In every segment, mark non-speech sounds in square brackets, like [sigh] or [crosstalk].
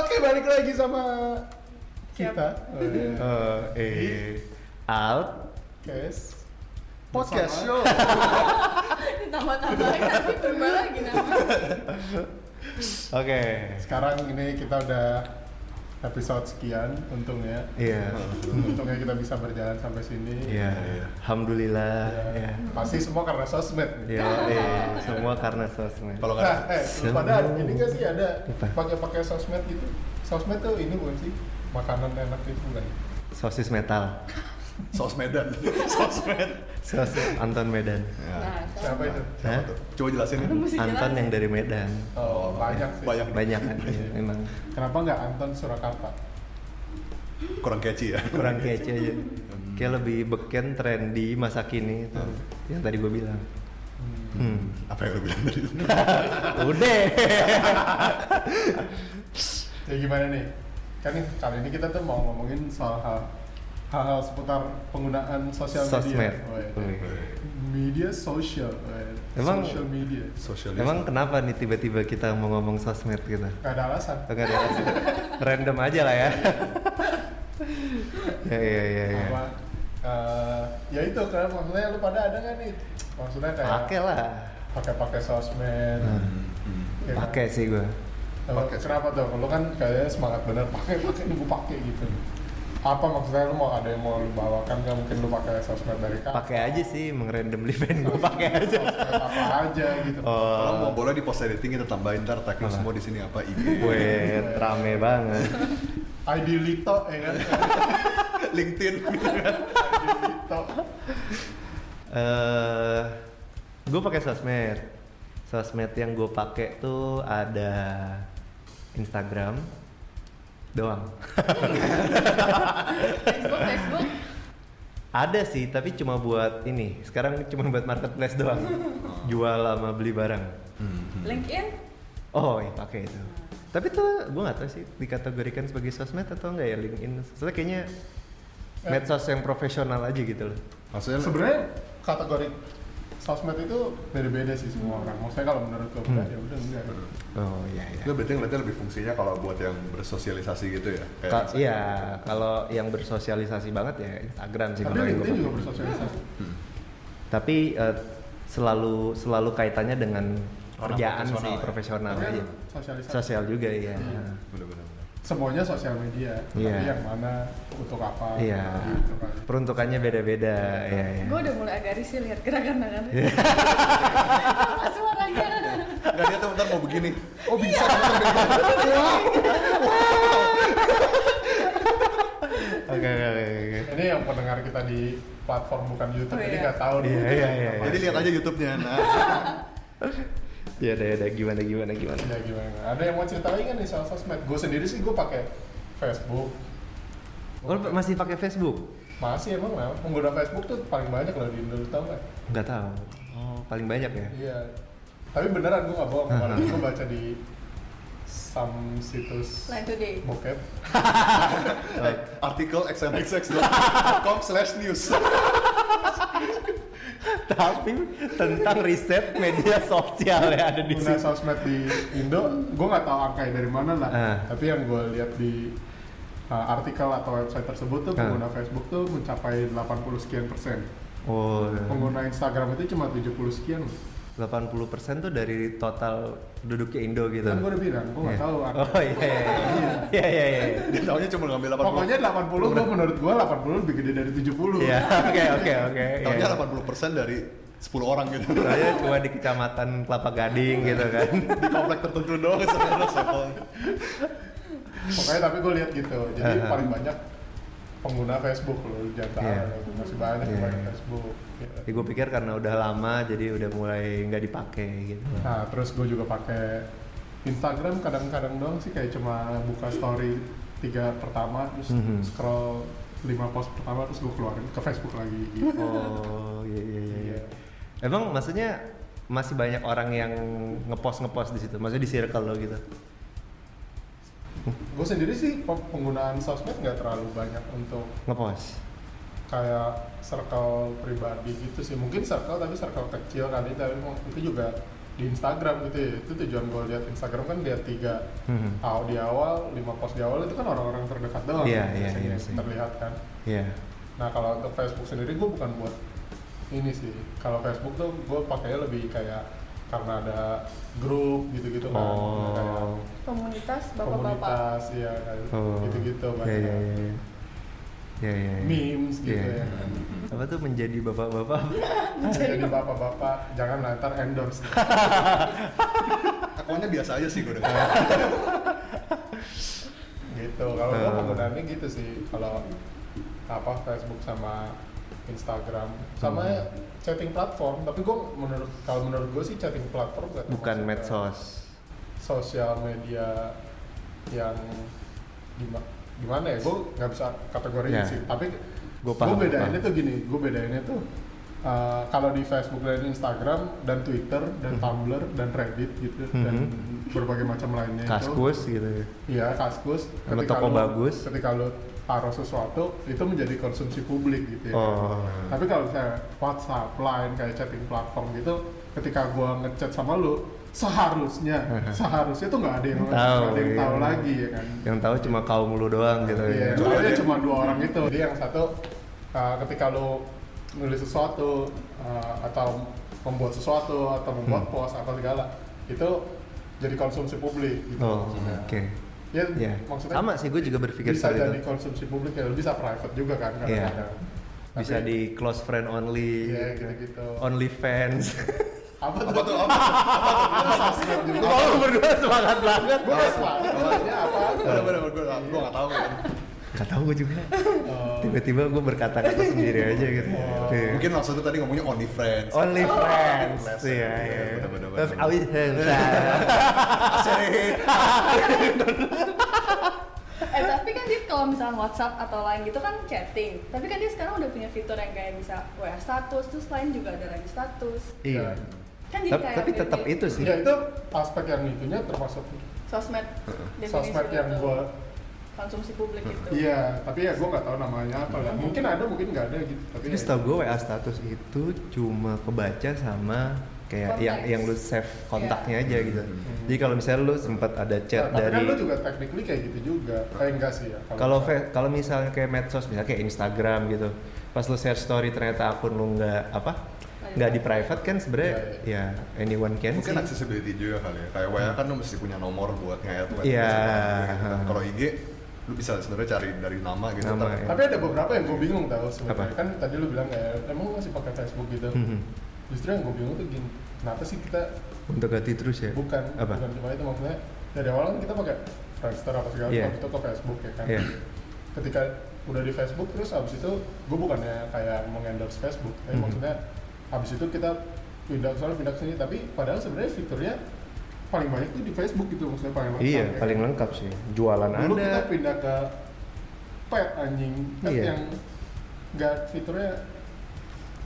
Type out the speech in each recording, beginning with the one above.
Oke, balik lagi sama kita. Oh, iya. Oh, eh, out. Guys. Podcast show. [laughs] Ditambah-tambahin nanti berubah lagi nama. Oke. Sekarang ini kita udah episode sekian untungnya. Iya. Untungnya kita bisa berjalan sampai sini. Iya. Alhamdulillah. Ya. Ya. Pasti semua karena sosmed. nih. Ya, eh, semua karena sosmed. Kalau Nah, eh, lu pada ini gak sih ada pakai-pakai sosmed gitu? Sosmed tuh ini bukan sih? Makanan enak itu bukan? sosis metal. Sosmedan, [laughs] sosmed. Sosis Anton Medan. Ya. Nah, Siapa itu? Hah? Tuh, Coba jelasin. Mesti Anton yang dari Medan. Oh, banyak sih. Banyak. Banyak kan, [laughs] iya, memang Kenapa nggak Anton Surakarta? Kurang catchy ya. kurang kece aja. Kayak lebih beken trendy masa kini itu yang tadi gue bilang. Hmm. Apa yang lu bilang tadi? [laughs] Udah. Ya gimana nih? Kan kali ini kita tuh mau ngomongin soal hal hal-hal seputar penggunaan sosial Sosmed. media. Oh, iya. Media sosial. oh, iya. Emang- social media. Sosialis. Emang kenapa nih tiba-tiba kita mau ngomong sosmed gitu? Gak ada alasan. Enggak ada alasan. Random aja lah ya. [laughs] ya ya ya ya. Apa, eh, ya itu kan maksudnya lu pada ada nggak nih? Maksudnya kayak Pakai lah. pakai-pakai sosmed. Hmm. Hmm. ya kan? Pakai sih gua. Lu Pakai. Kenapa tuh? Lu kan kayaknya semangat bener pakai pakai gue pakai gitu. Apa maksudnya lu mau ada yang mau lu bawakan nggak mungkin lu pakai sosmed dari kapan? Pakai aja sih mengrandom pengen gua pakai aja. Apa aja gitu. Kalau mau Oh. boleh di post editing kita tambahin ntar tag lu semua di sini apa IG, Weh, rame banget. [laughs] ID Lito ya kan? [laughs] LinkedIn. ID Lito. Eh, gue pakai sosmed. Sosmed yang gue pakai tuh ada Instagram doang. Facebook, Facebook. Ada sih, tapi cuma buat ini. Sekarang cuma buat marketplace doang. Jual sama beli barang. LinkedIn. Oh, iya pakai itu. Tapi tuh gue nggak tahu sih dikategorikan sebagai sosmed atau enggak ya LinkedIn. Soalnya kayaknya medsos yang profesional aja gitu loh. Maksudnya Sebenarnya kategori sosmed itu beda-beda sih semua orang. Maksudnya kalau menurut lu Hmm. ya udah enggak. Oh iya iya. itu berarti ngeliatnya lebih fungsinya kalau buat yang bersosialisasi gitu ya. Kayak Ka- iya, kalau yang bersosialisasi banget ya Instagram sih Tapi LinkedIn juga bersosialisasi. Hmm. Tapi eh, selalu selalu kaitannya dengan Orang kerjaan profesional sih ya. profesional aja. kan sosialisasi. Sosial juga iya. Bener-bener. Semuanya sosial media. Iya. Tapi yang mana untuk apa? Iya. Gitu kan. Peruntukannya beda-beda ya ya. Gue udah mulai agak risih lihat gerakan-gerakan. [laughs] Suaranya. Enggak dia tuh ntar mau begini. Oh bisa. Oke oke oke. oke. Ini yang pendengar kita di platform bukan YouTube, Oh, jadi iya. nggak tahu. nih. Iya, iya, iya, Apa Jadi lihat aja YouTube-nya. Nah, [laughs] Ya udah ya udah gimana gimana gimana. Ya gimana? Ada yang mau cerita lagi kan nih soal sosmed? Gue sendiri sih gue pakai Facebook. Oh, lu masih pakai Facebook? Masih emang lah, pengguna Facebook tuh paling banyak loh di Indo, lu tau nggak? Nggak tahu. Oh, paling banyak ya. Iya. Tapi beneran gue nggak bohong, kemarin gue baca di some situs today. bokep. like, [laughs] artikel xnxx.com slash news. [laughs] Tapi tentang riset media sosial ya ada di Pengguna situ. sosmed di Indo, gue nggak tahu angkanya dari mana lah. Ah. Tapi yang gue lihat di uh, artikel atau website tersebut tuh Ah. pengguna Facebook tuh mencapai 80 sekian persen. Oh, Pengguna Instagram itu cuma 70 sekian. 80% tuh dari total penduduknya Indo gitu. Kan gue udah bilang, gue nggak Iya. tahu. Oh iya iya iya. Iya iya iya. Dia tahunya cuma ngambil 80. Pokoknya 80, gue menurut gue 80 lebih gede dari 70. Iya, oke oke oke. Tahunya Iya. 80% dari 10 orang gitu. Saya cuma di kecamatan Kelapa Gading gitu kan. [laughs] Di komplek tertentu doang sebenarnya sampel. Pokoknya tapi gue lihat gitu. Jadi paling banyak pengguna Facebook loh, jangan Iya. tahu masih banyak yang Iya. main Facebook. Gitu. Ya, gue pikir karena udah lama jadi udah mulai nggak dipakai gitu. Nah terus gue juga pakai Instagram kadang-kadang doang sih kayak cuma buka story tiga pertama terus Mhm. scroll lima post pertama terus gue keluarin ke Facebook lagi gitu. Oh iya iya iya. iya. Iya. Emang maksudnya masih banyak orang yang ngepost ngepost di situ. Maksudnya di circle lo gitu. Gue sendiri sih pe- penggunaan sosmed nggak terlalu banyak untuk Ngepost. kayak circle pribadi gitu sih mungkin circle tapi circle kecil kali tapi itu juga di Instagram gitu ya itu tujuan gue lihat Instagram kan lihat tiga Mhm. awal di awal lima post di awal itu kan orang-orang terdekat doang Iya, kan, iya yang sih. terlihat kan Iya. nah kalau untuk Facebook sendiri gue bukan buat ini sih kalau Facebook tuh gue pakainya lebih kayak karena ada grup gitu-gitu kan Oh. kayak Komunitas bapak-bapak. komunitas ya kayak Oh. gitu-gitu Iya, banyak iya, iya. Iya, iya. iya. memes gitu Iya. ya Apa tuh menjadi bapak-bapak? [laughs] jadi bapak-bapak jangan lantar endorse Akuannya biasa aja sih gue dengar. gitu kalau gue Hmm. penggunaannya gitu sih kalau apa Facebook sama Instagram sama Hmm. chatting platform tapi gue menurut kalau menurut gue sih chatting platform nggak Bukan medsos. sosial media yang gimana gimana ya gue nggak bisa kategoriin Ya. sih tapi Gua gue bedainnya tuh gini gue bedainnya tuh uh, kalau di Facebook dan Instagram dan Twitter dan Mhm. Tumblr dan Reddit gitu dan Mhm. berbagai macam lainnya itu Kaskus gitu ya. Iya, kaskus. Sama toko lu- bagus. Ketika lu taruh sesuatu, itu menjadi konsumsi publik gitu ya. Oh. Tapi kalau misalnya WhatsApp, Line, kayak chatting platform gitu, ketika gua ngechat sama lu, seharusnya, [laughs] seharusnya tuh nggak ada yang Tahu, ada yang iya. tahu lagi ya kan. Yang tahu cuma kaum lu doang gitu Iya, ya. soalnya cuma dua orang itu. Jadi yang satu, uh, ketika lu nulis sesuatu uh, atau membuat sesuatu atau membuat Hmm. post apa segala, itu jadi konsumsi publik gitu. Oh, oke. Ya, Ya. maksudnya Sama sih gue juga berpikir bisa jadi itu. konsumsi publik ya, bisa private juga kan Iya. kadang-kadang. Bisa Tapi- di close friend only. Iya, gitu-gitu. Only fans. apa tuh? Apa tuh? Apa? Oh, berdua semangat banget. Gue gak semangat, maksudnya apa? Bener bener gue gak gue gak tahu. kan. Gak tahu gue juga. Oh, Tiba-tiba gue berkata-kata sendiri aja gitu. Oh. Iya. Mungkin maksudnya tadi ngomongnya only friends. Only friends. Friends. Iya, iya. Bener, bener, Terus bener. awit [laughs] [laughs] Eh tapi kan dia kalau misalnya WhatsApp atau lain gitu kan chatting. Tapi kan dia sekarang udah punya fitur yang kayak bisa WA status, terus lain juga ada lagi status. Iya. Kan jadi Tapi, kayak tapi tetap itu sih. Ya itu aspek yang itunya termasuk sosmed. sosmed yang gue konsumsi publik itu. Iya, tapi ya gue nggak tahu namanya apa lah. Mungkin ada, mungkin nggak ada gitu. Tapi ya, setahu gue WA status itu cuma kebaca sama kayak yang Konteks. yang lu save kontaknya Iya. aja gitu. Hmm. Jadi kalau misalnya lu sempat ada chat Nah, tapi dari kan lu juga technically kayak gitu juga. Eh enggak sih ya. kalau kalau misalnya kayak medsos misalnya kayak Instagram gitu. Pas lu share story ternyata akun lu nggak apa? nggak di private kan sebenarnya Iya, ya anyone can Mungkin sih. accessibility juga kali ya. Kayak WA kan lu mesti punya nomor buat nge-add web. Iya. gitu kan. Kalau IG lu bisa sebenarnya cari dari nama gitu. Nama, ya. Tapi ada beberapa yang gue bingung tau sebenarnya. Kan tadi lu bilang ya, emang lu masih pakai Facebook gitu. Mhm. Justru yang gue bingung tuh gini, kenapa sih kita Untuk ganti terus ya? bukan Apa? bukan cuma itu maksudnya dari awal kan kita pakai Friendster apa segala habis itu ke Facebook ya kan. Iya. Ketika udah di Facebook terus abis itu gue bukannya kayak mengendorse Facebook, tapi Mhm. maksudnya abis itu kita pindah ke sana pindah ke sini, tapi padahal sebenarnya fiturnya paling banyak tuh di Facebook gitu maksudnya paling lengkap. Iya, ya paling lengkap sih. Jualan Dulu kita ada. pindah ke pet anjing, pet Iya. yang nggak fiturnya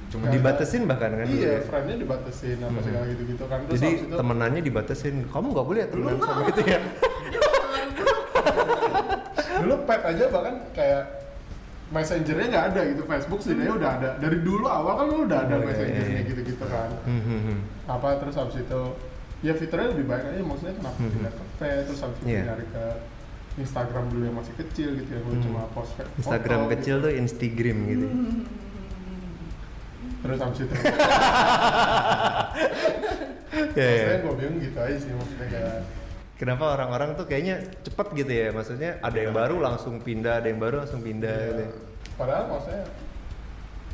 Cuma Dibatasin bahkan kan Iya, ya. friendnya dibatasin apa Mhm. segala gitu-gitu kan. Terus Jadi itu, temenannya dibatasin. Kamu nggak boleh ya temenan sama itu ya. [laughs] dulu pet aja bahkan kayak messengernya nggak ada gitu Facebook setidaknya udah ada dari dulu awal kan udah ada Oh, iya, messengernya iya. gitu-gitu kan Hmm, hmm, hmm. apa terus habis itu ya fiturnya lebih baik aja maksudnya kenapa Mhm. pindah ke pet terus habis itu Iya. nyari ke Instagram dulu yang masih kecil gitu ya lu Hmm. cuma post foto, Instagram gitu. kecil tuh Instagram gitu. [laughs] terus habis itu Ya, ya. saya gue bingung gitu aja sih maksudnya kayak Kenapa orang-orang tuh kayaknya cepet gitu ya? Maksudnya ada yang baru langsung pindah, ada yang baru langsung pindah gitu. ya, padahal maksudnya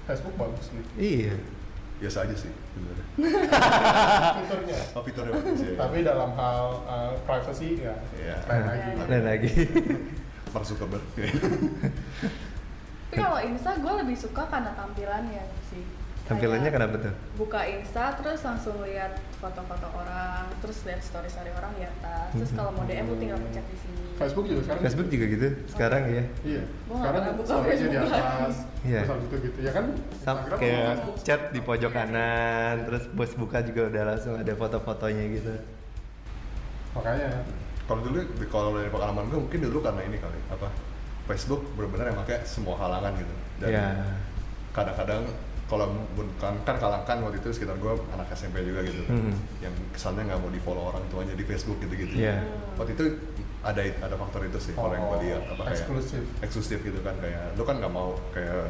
Facebook bagus gitu Iya. Biasa aja sih sebenarnya. fiturnya Oh fiturnya bagus ya. tapi dalam hal uh, privacy ya Iya. lain lagi Iya. Dan lagi. Mark Zuckerberg. [laughs] Tapi kalau Insta gue lebih suka karena tampilannya sih. Tampilannya Kayak kenapa tuh? Buka Insta terus langsung lihat foto-foto orang, terus lihat story story orang di atas. Terus kalau mau DM lu tinggal pencet di sini. Facebook juga sekarang Facebook juga gitu sekarang ya. iya sekarang buka story-nya di Facebook atas Iya. terus itu gitu ya kan Sam Instagram sama kayak Facebook. chat di pojok kanan, terus bos buka juga udah langsung ada foto-fotonya gitu. makanya Kalau dulu kalau dari pengalaman gue mungkin dulu karena ini kali apa Facebook benar-benar yang pakai semua kalangan gitu. Dan Iya. kadang-kadang kalau bukan kan kan waktu itu sekitar gue anak SMP juga gitu kan Hmm. yang kesannya nggak mau di follow orang tuanya di Facebook gitu-gitu Iya. waktu itu ada ada faktor itu sih kalau yang gue lihat apa kayak eksklusif. eksklusif gitu kan kayak lu kan nggak mau kayak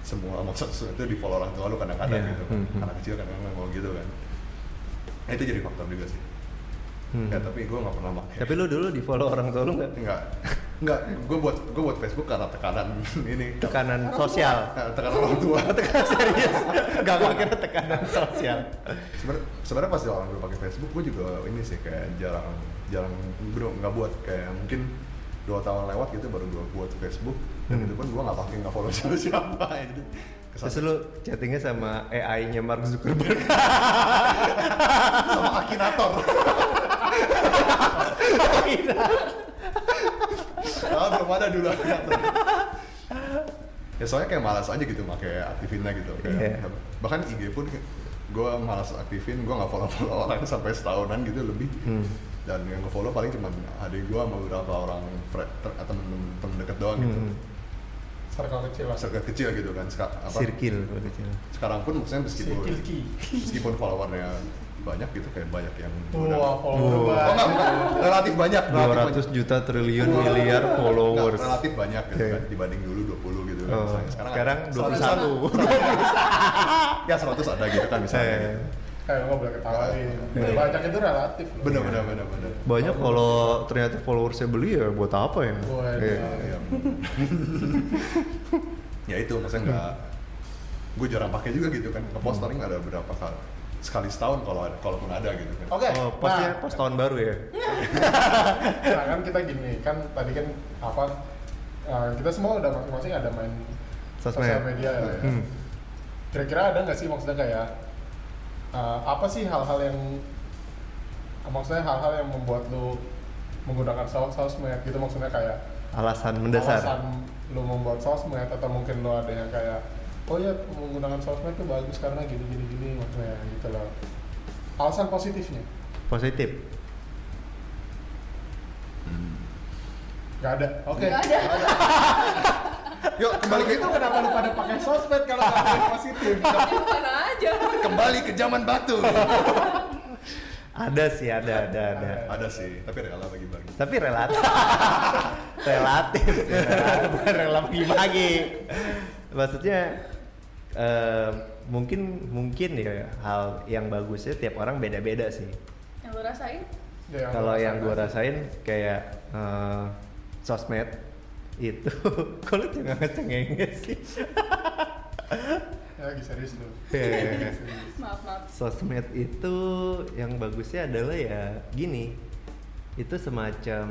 semua maksud itu di follow orang tua lu kadang-kadang Iya. gitu kan Hmm. anak kecil kan nggak mau gitu kan nah, itu jadi faktor juga sih Hmm. ya tapi gue nggak pernah pakai Tapi lu dulu di follow orang tua lu nggak? Enggak, enggak. Gue buat gue buat Facebook karena tekanan [laughs] ini. Tekanan sosial. Nah, tekanan orang tua. [laughs] Tekanan serius. Gak gua kira tekanan sosial. Sebenarnya sebenarnya pas orang gue pakai Facebook, gue juga ini sih kayak jarang jarang bro nggak buat kayak mungkin dua tahun lewat gitu baru gue buat Facebook dan Hmm. itu pun gue nggak pakai nggak follow [laughs] siapa siapa gitu. Kesan- Terus lu chattingnya sama AI-nya Mark Zuckerberg. sama Akinator. Ah, belum ada dulu ya soalnya kayak malas aja gitu pakai aktifinnya gitu kayak Iya. bahkan IG pun gue malas aktifin gue nggak follow follow orang [laughs] sampai setahunan gitu lebih Hmm. dan yang gue follow paling cuma adik gue sama beberapa orang fre- ter- atau temen temen deket doang gitu Hmm. Circle kecil lah. Circle kecil gitu kan Seka- apa, Circle kalau kecil. sekarang pun maksudnya meskipun meskipun followernya banyak gitu kayak banyak yang follower Wow. Oh enggak, bukan. relatif banyak, relatif 200 banyak. juta triliun Wah. miliar Enggak, followers. relatif banyak gitu Oke. kan dibanding dulu 20 gitu kan Oh, misalnya. Sekarang, sekarang ada 21. 100. [laughs] ya 100 ada gitu kan misalnya. Eh, gitu. Lo nggak boleh ketawain. Iya. Banyak itu relatif loh. Bener bener bener bener. banyak kalau ternyata followersnya beli ya buat apa ya? Waduh. Iya. Ya, [laughs] ya itu maksudnya enggak gue jarang pakai juga gitu kan ngepost paling ada berapa kali sekali setahun kalau ada kalaupun ada gitu kan Oke. Oh, postnya nah, post tahun baru ya? [laughs] nah kan kita gini kan tadi kan apa uh, kita semua udah masing-masing ada main Sosmed. sosial media ya. ya. Hmm. Kira-kira ada nggak sih maksudnya kayak uh, apa sih hal-hal yang maksudnya hal-hal yang membuat lu menggunakan sos sosmed gitu maksudnya kayak Alasan mendasar. alasan lu membuat sosmed atau mungkin lu ada yang kayak oh ya menggunakan sosmed tuh bagus karena gini gini gini maksudnya gitu loh alasan positifnya Positif. nggak ada oke Nggak ada. [laughs] yuk kembali ke itu kenapa lu pada pakai sosmed kalau nggak ada positif [laughs] Ya aja. kembali ke zaman batu [laughs] Ada sih, ada, ada, ada. ada sih tapi rela bagi bagi Tapi relatif. relatif, sih, relatif, bukan rela bagi-bagi. Maksudnya eh, mungkin mungkin ya hal yang bagusnya tiap orang beda-beda sih. Yang lu rasain? Ya, Kalau yang gue rasain. kayak eh, sosmed itu, [laughs] kalau jangan ngecengengnya sih. [laughs] ya lagi serius lu Iya. Maaf, maaf. sosmed itu yang bagusnya adalah ya gini itu semacam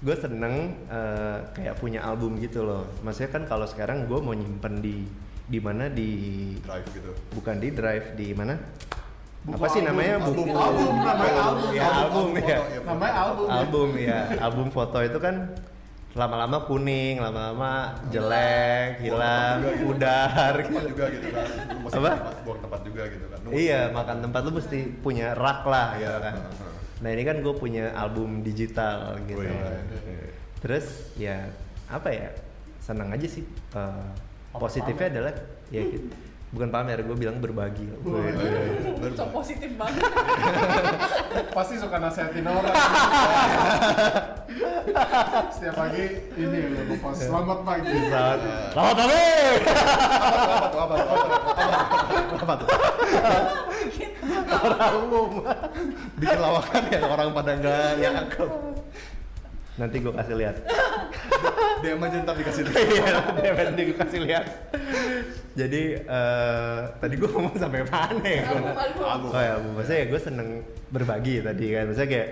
gue seneng eh, kayak punya album gitu loh maksudnya kan kalau sekarang gue mau nyimpen di di mana? Di drive gitu. Bukan di drive di mana? Buku apa sih album, namanya? Album, buku album, namanya album. ya. Album, ya. Foto, ya, namanya album ya. album ya. Album foto itu kan lama-lama kuning lama-lama jelek hilang juga gitu. pudar. Tempat juga gitu kan. Lu Apa? tempat- buang tempat juga gitu kan. Lu Iya, mesti- makan tempat lu mesti punya rak lah gitu Iya, kan. Nah ini kan gue punya album digital gitu. Wih, iya. Terus ya apa ya? Senang aja sih. Apa positifnya pamer? adalah ya gitu. [laughs] bukan pamer, gue bilang berbagi. Wih. Wih. Bener. So positif banget. [laughs] pasti suka nasihatin orang [laughs] setiap pagi ini lu ngepost selamat pagi Selamat, selamat pagi. tuh apa apa? Orang umum. bikin lawakan yang orang pada nggak yang Nanti gue kasih lihat. [laughs] dia aja ntar dikasih Iya, dia nanti gue kasih lihat. Jadi eh, tadi gue ngomong sampai mana ya? Gua- Album. Oh ya, maksudnya ya gue seneng berbagi tadi kan. Maksudnya kayak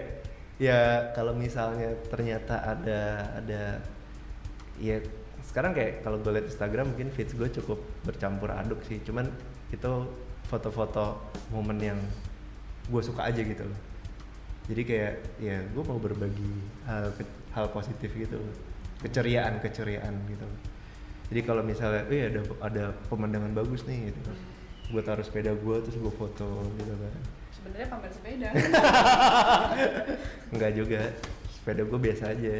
ya kalau misalnya ternyata ada ada ya sekarang kayak kalau gue liat Instagram mungkin feeds gue cukup bercampur aduk sih. Cuman itu foto-foto momen yang gue suka aja gitu loh. Jadi kayak ya gue mau berbagi hal hal positif gitu, keceriaan keceriaan gitu. Jadi kalau misalnya, eh ada ada pemandangan bagus nih gitu, gue taruh sepeda gue terus gue foto gitu kan. Sebenarnya pamer sepeda. [laughs] Enggak juga, sepeda gue biasa aja.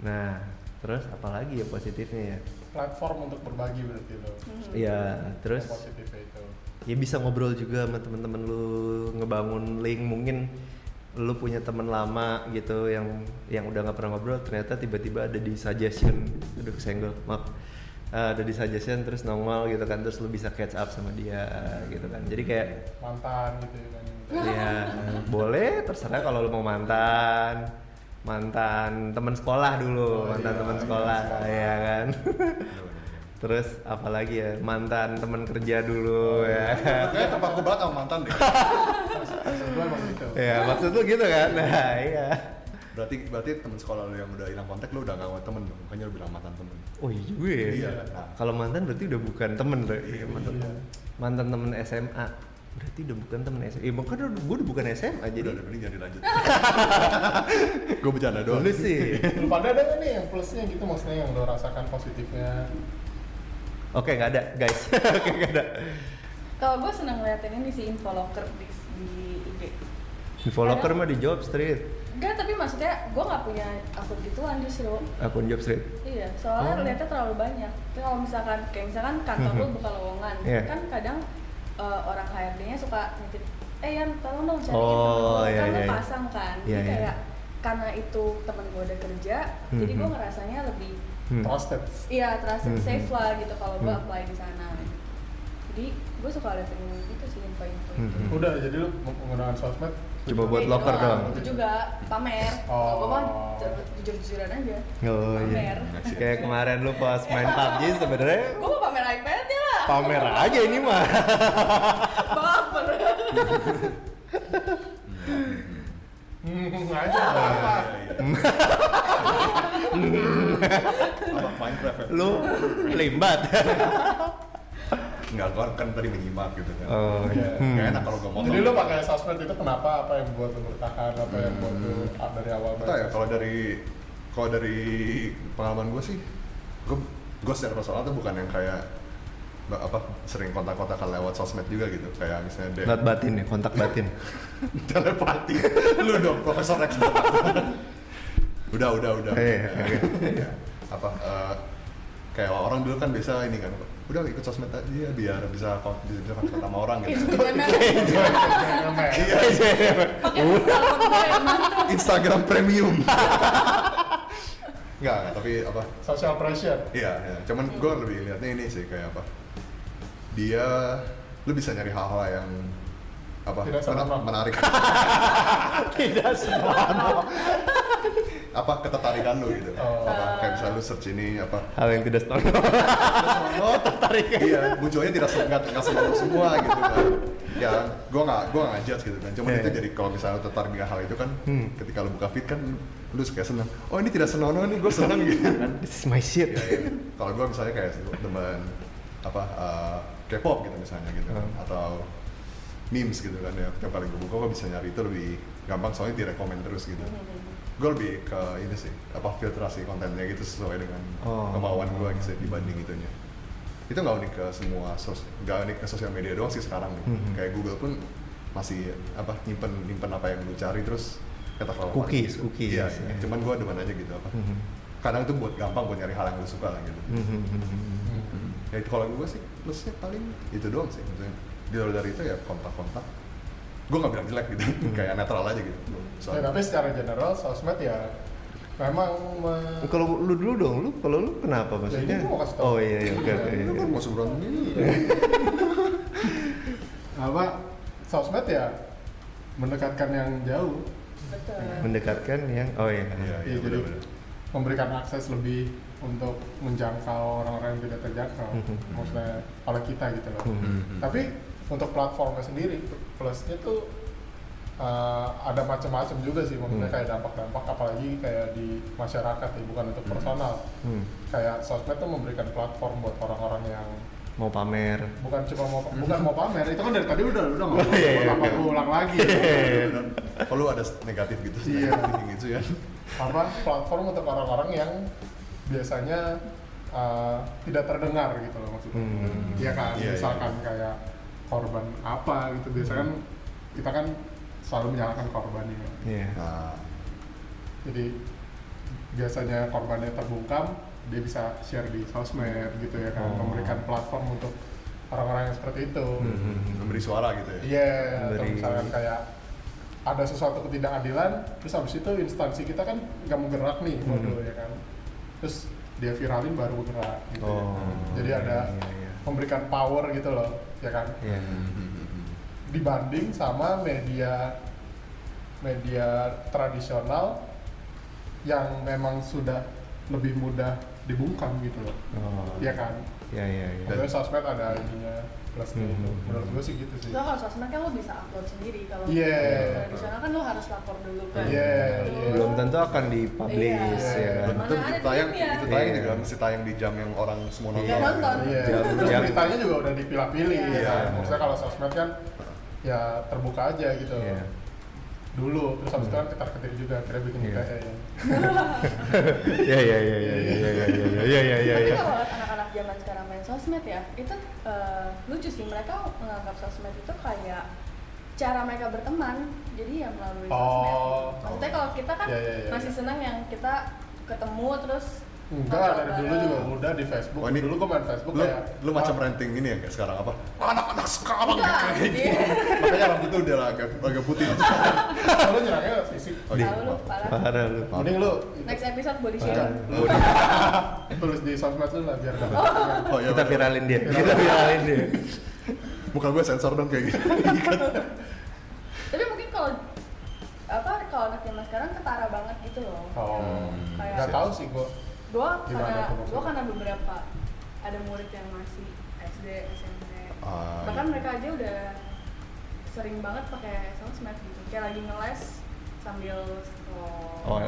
Nah, terus apalagi ya positifnya ya platform untuk berbagi berarti lo Hmm. Iya, terus Yang positifnya itu ya bisa ngobrol juga sama temen-temen lu ngebangun link mungkin lu punya temen lama gitu yang yang udah nggak pernah ngobrol ternyata tiba-tiba ada di suggestion. Aduh kesenggol maaf. Eh, ada di suggestion terus nongol gitu kan terus lu bisa catch up sama dia gitu kan. Jadi kayak mantan gitu ya kan. Ya boleh terserah kalau lu mau mantan. Mantan teman sekolah dulu Oh, mantan iya, teman iya, sekolah sekolah. ya kan terus apalagi ya mantan teman kerja dulu ya Kayaknya tempat gue banget sama mantan deh. [laughs] maksud gitu ya maksud lu gitu kan nah iya Berarti berarti teman sekolah lu yang udah hilang kontak lu udah gak sama temen dong. Makanya lu bilang mantan temen. oh iya juga ya Iya. Nah, kalau mantan berarti udah bukan temen tuh iya, mantan Iya. mantan temen SMA berarti udah bukan temen SMA iya makanya gue udah bukan SMA jadi udah mending jangan dilanjut. [laughs] gue bercanda doang. lu sih lu pada ada nggak nih yang plusnya gitu maksudnya yang lo rasakan positifnya oke nggak ada guys [laughs] oke nggak ada Kalau gue seneng ngeliatin ini sih info locker di, di IG. info locker mah di job street Enggak, tapi maksudnya gue nggak punya akun gituan justru. akun job street Iya, soalnya Oh. lihatnya terlalu banyak. Tapi kalau misalkan kayak misalkan kantor lu buka lowongan, Iya. kan kadang eh, orang HRD-nya suka nitip, eh Yan, tolong dong cariin Oh, temen iya, kan iya, iya. pasang kan. Iya, Jadi iya. kayak karena itu temen gue udah kerja, jadi gue Mhm. ngerasanya lebih, Hmm. trusted iya trusted Mhm. safe lah gitu kalau gue Hmm. apply di sana. Jadi gue suka liatin gitu sih info-info itu. Mhm. udah jadi lu menggunakan sosmed Coba buat Ya, itu locker dong. Itu juga pamer. Kalau gue mah Oh. ju- jujur-jujuran aja. Oh pamer. iya. Kayak kemarin lu pas main PUBG sebenarnya Gue mau pamer iPad ya lah. pamer aja ini mah. Baper. [laughs] hmm aja apa Apa Minecraft ya? Lu limbat. Enggak, gue kan tadi menyimak gitu kan. Oh iya. Hmm. Gak enak kalau gue mau. jadi lu pakai sosmed itu kenapa apa yang buat lu bertahan apa yang buat lu ah, dari awal Entah ya, kalau dari kalau dari pengalaman gue sih, gue gue secara personal tuh bukan yang kayak nggak apa sering kontak-kontakan lewat sosmed juga gitu. Kayak misalnya deh Lewat batin ya, kontak batin. [laughs] telepati. Lu dong profesor Rex [laughs] udah udah udah. Iya, oke. Ya, apa eh, kayak orang dulu kan biasa ini kan udah ikut sosmed aja biar bisa bisa, bisa kontak sama orang gitu. Instagram iya. Premium. [laughs] Enggak, enggak, tapi apa? Social pressure. Iya, iya. cuman gue lebih lihatnya ini sih kayak apa? Dia, lu bisa nyari hal-hal yang apa? Tidak senonoh. menarik. [laughs] Tidak semua. apa ketertarikan lu gitu? Oh. Apa kayak misalnya lu search ini apa? Hal yang tidak senonoh. Oh, tertarik. Iya, munculnya tidak se- nggak senonoh semua gitu kan. Ya, gue nggak gue nggak judge gitu kan. Cuman Iya. itu jadi kalau misalnya lu tertarik dengan hal itu kan, Hmm. ketika lu buka feed kan lu kayak seneng. Oh ini tidak senonoh nih, gue seneng gitu kan. This is my shit. Iya, iya. Kalau gue misalnya kayak teman apa eh, K-pop gitu misalnya gitu kan. Hmm. atau memes gitu kan ya tiap kali gue buka gue bisa nyari itu lebih gampang soalnya direkomend terus gitu. Gue lebih ke ini sih apa filtrasi kontennya gitu sesuai dengan Oh. kemauan gue gitu dibanding itunya. Itu nggak unik ke semua sos, nggak unik ke sosial media doang sih sekarang nih. Mhm. Kayak Google pun masih apa nyimpen nyimpen apa yang lu cari terus kata kalau Cookies, gitu. cookies, Iya, ya. iya. cuman gue demen aja gitu apa. Mhm. Kadang itu buat gampang buat nyari hal yang lu suka lah gitu. Mhm. Ya itu kalau gue sih plusnya paling itu doang sih maksudnya. Di luar dari itu ya kontak-kontak. Gue nggak bilang jelek gitu, kayak netral aja gitu. ya, Soalnya tapi secara general sosmed ya memang me- Kalau lu dulu dong, lu kalau lu kenapa maksudnya? mau kasih tau. Oh iya iya oke oke. lu kan iya. masuk berantem ini. [laughs] apa sosmed ya mendekatkan yang jauh Betul. Mendekatkan yang oh iya. Iya, Iya, iya jadi benar-benar. memberikan akses lebih untuk menjangkau orang-orang yang tidak terjangkau Mhm. maksudnya oleh kita gitu loh Mhm. tapi untuk platformnya sendiri plusnya tuh uh, ada macam-macam juga sih maksudnya Hmm. kayak dampak-dampak apalagi kayak di masyarakat ya bukan untuk Hmm. personal Hmm. kayak sosmed tuh memberikan platform buat orang-orang yang Mau pamer. bukan cuma mau bukan mau pamer itu kan dari tadi udah udah nggak Oh, iya, iya, mau iya. aku ulang lagi Benar. Oh lu ada negatif gitu, Iya. negatif gitu ya? apa platform untuk orang-orang yang biasanya uh, tidak terdengar gitu loh maksudnya Hmm. Iya kan Iya, iya. misalkan kayak korban apa gitu biasanya kan kita kan selalu menyalahkan korban ya Iya. Nah, jadi biasanya korbannya terbungkam dia bisa share di sosmed gitu ya kan Oh. memberikan platform untuk orang-orang yang seperti itu Hmm, hmm, hmm. memberi suara gitu ya Iya, atau Memberi- misalkan kayak ada sesuatu ketidakadilan, terus habis itu instansi kita kan nggak mau gerak nih, Hmm. waduh ya kan. Terus dia viralin baru bergerak gitu ya. Oh, Jadi ada iya, iya. memberikan power gitu loh, ya kan. Iya. Dibanding sama media media tradisional yang memang sudah lebih mudah dibungkam gitu loh, Oh. ya kan. Iya, iya, iya. Maksudnya sosmed ada ininya plusnya Hmm. itu. Menurut gue sih gitu sih. So, kalau sosmed kan lo bisa upload sendiri kalau Iya. tradisional kan lo harus lapor dulu kan. Iya, Gitu. iya. Belum tentu akan dipublish Iya. ya kan. Belum tentu itu tayang, filmnya. itu tayang Iya. juga mesti tayang di jam yang orang semua nonton. Iya, nonton. Iya, Jam- terus jam- beritanya juga udah dipilah-pilih Iya. ya kan. Iya. Maksudnya kalau sosmed kan ya terbuka aja gitu. Iya. Dulu, terus habis itu kan ketar-ketir juga, akhirnya bikin Iya. kayak ya. Iya, iya, iya, iya, iya, iya, iya, iya, iya, iya, Tapi iya. kalau anak-anak zaman sekarang main sosmed ya, itu eh, lucu sih mereka menganggap sosmed itu kayak cara mereka berteman. Jadi ya melalui sosmed. Oh. Maksudnya kalau kita kan Iya, iya, iya, masih iya. senang yang kita ketemu terus Enggak, dari dulu juga udah di Facebook. Oh, ini- dulu gue main Facebook Lu, kayak lu macam ah, renting ini ya kayak sekarang apa? Anak-anak sekarang kayak gitu. iya. Makanya rambutnya udah agak agak putih. [laughs] Lu nyerangnya fisik. Oh, iya. Tahu lu parah. Lu. Mending lu Next episode body Iya. shaming. lu [laughs] tulis di sosmed lu lah biar dapat. Oh iya. Kita bener. viralin dia. Kita viralin dia. [laughs] Muka gue sensor dong kayak gitu. Tapi mungkin kalau apa kalau anak zaman sekarang ketara banget gitu loh. Oh, Kayak- nggak tahu sih gue. Gua Gimana karena gua karena beberapa ada murid yang masih SD, SMP. Ah, Bahkan iya. mereka aja udah sering banget pakai sosmed gitu. Kayak lagi ngeles sambil scroll. Oh,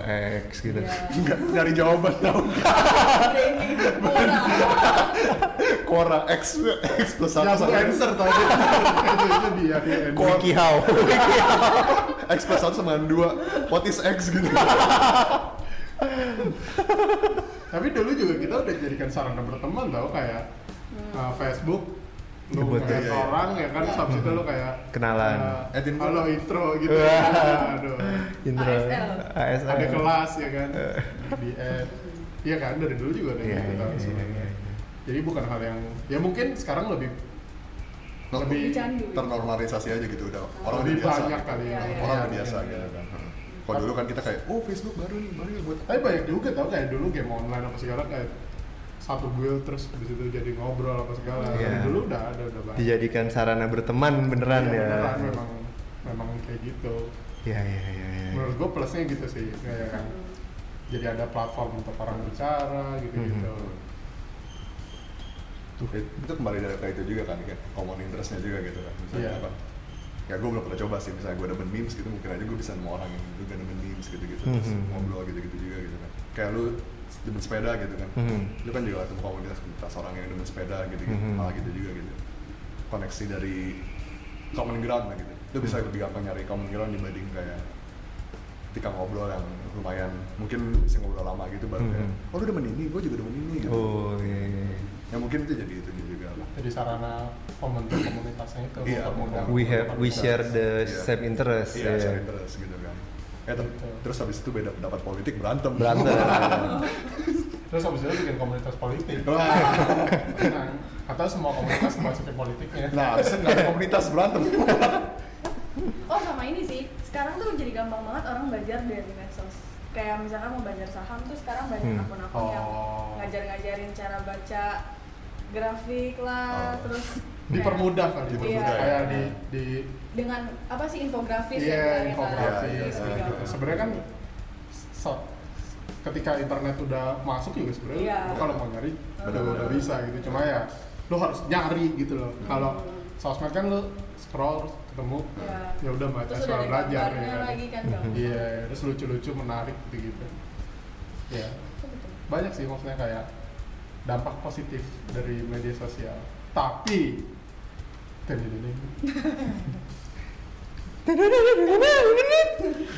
X gitu. Iya. [laughs] Enggak nyari jawaban tau. Training Quora. Quora X X plus satu sama answer [laughs] tadi. itu itu dia. Wiki how. [laughs] X plus satu sama dua. What is X gitu? Tapi dulu juga kita udah jadikan sarana berteman tau kayak uh, Facebook lu kayak ya. orang ya kan habis itu lu kayak Kenalan. uh, halo intro gitu aduh Intro. ASL. ASL. ada kelas ya kan di add iya kan dari dulu juga ada Iya, gitu iya, kan iya, sebenarnya. iya. jadi bukan hal yang ya mungkin sekarang lebih lebih Lebih candu. ternormalisasi aja gitu udah orang lebih biasa banyak kali Iya, iya. orang Iya, udah biasa iya. gitu kan kalau dulu kan kita kayak oh Facebook baru nih baru nih buat tapi banyak juga tau kayak dulu game online apa segala kayak satu build terus habis itu jadi ngobrol apa segala Iya. dulu udah ada udah banyak Dijadikan sarana berteman beneran Iya, ya. beneran, memang memang kayak gitu Iya, iya, iya, iya. menurut gue plusnya gitu sih kayak kan jadi ada platform untuk orang bicara gitu gitu Mhm. Eh, itu kembali dari kayak itu juga kan kan common interestnya juga gitu kan misalnya Iya. apa ya gue belum pernah coba sih misalnya gue demen memes gitu mungkin aja gue bisa nemu orang yang juga demen memes gitu gitu terus Mhm. ngobrol gitu gitu juga gitu kan kayak lu demen sepeda gitu kan Mhm. lu kan juga ketemu komunitas komunitas orang yang demen sepeda gitu gitu Mhm. hal gitu juga gitu koneksi dari common ground lah gitu lu bisa lebih gampang nyari common ground dibanding kayak ketika ngobrol yang lumayan mungkin bisa ngobrol lama gitu baru kayak Mhm. oh lu demen ini gue juga demen ini gitu Oh, iya, iya. Iya. ya mungkin itu jadi itu juga lah jadi sarana membentuk komunitasnya itu Iya, mempermudah We have we share the Iya. same interest. iya ya. share interest gitu kan eh ter- Gitu. terus habis itu beda pendapat politik berantem Berantem. [laughs] terus habis itu bikin komunitas politik. Nah, [laughs] atau semua komunitas masukin politiknya nah habis itu nggak ada komunitas berantem [laughs] Oh sama ini sih, sekarang tuh jadi gampang banget orang belajar dari medsos Kayak misalkan mau belajar saham tuh sekarang banyak Hmm. akun-akun yang Oh. ngajar-ngajarin cara baca grafik lah, Oh. terus dipermudah Dipermudah, kayak ya. di di dengan apa sih infografis iya ya, kan? infografis gitu. iya. gitu. sebenarnya kan so- ketika internet udah masuk juga sebenarnya Iya. lu kalau mau nyari udah udah bisa gitu cuma ya lo harus nyari gitu loh kalau Hmm. sosmed kan lo scroll ketemu Iya. ya udah baca soal belajar ya kan. lagi kan iya terus lucu-lucu menarik gitu gitu ya betul. banyak sih maksudnya kayak dampak positif dari media sosial. Tapi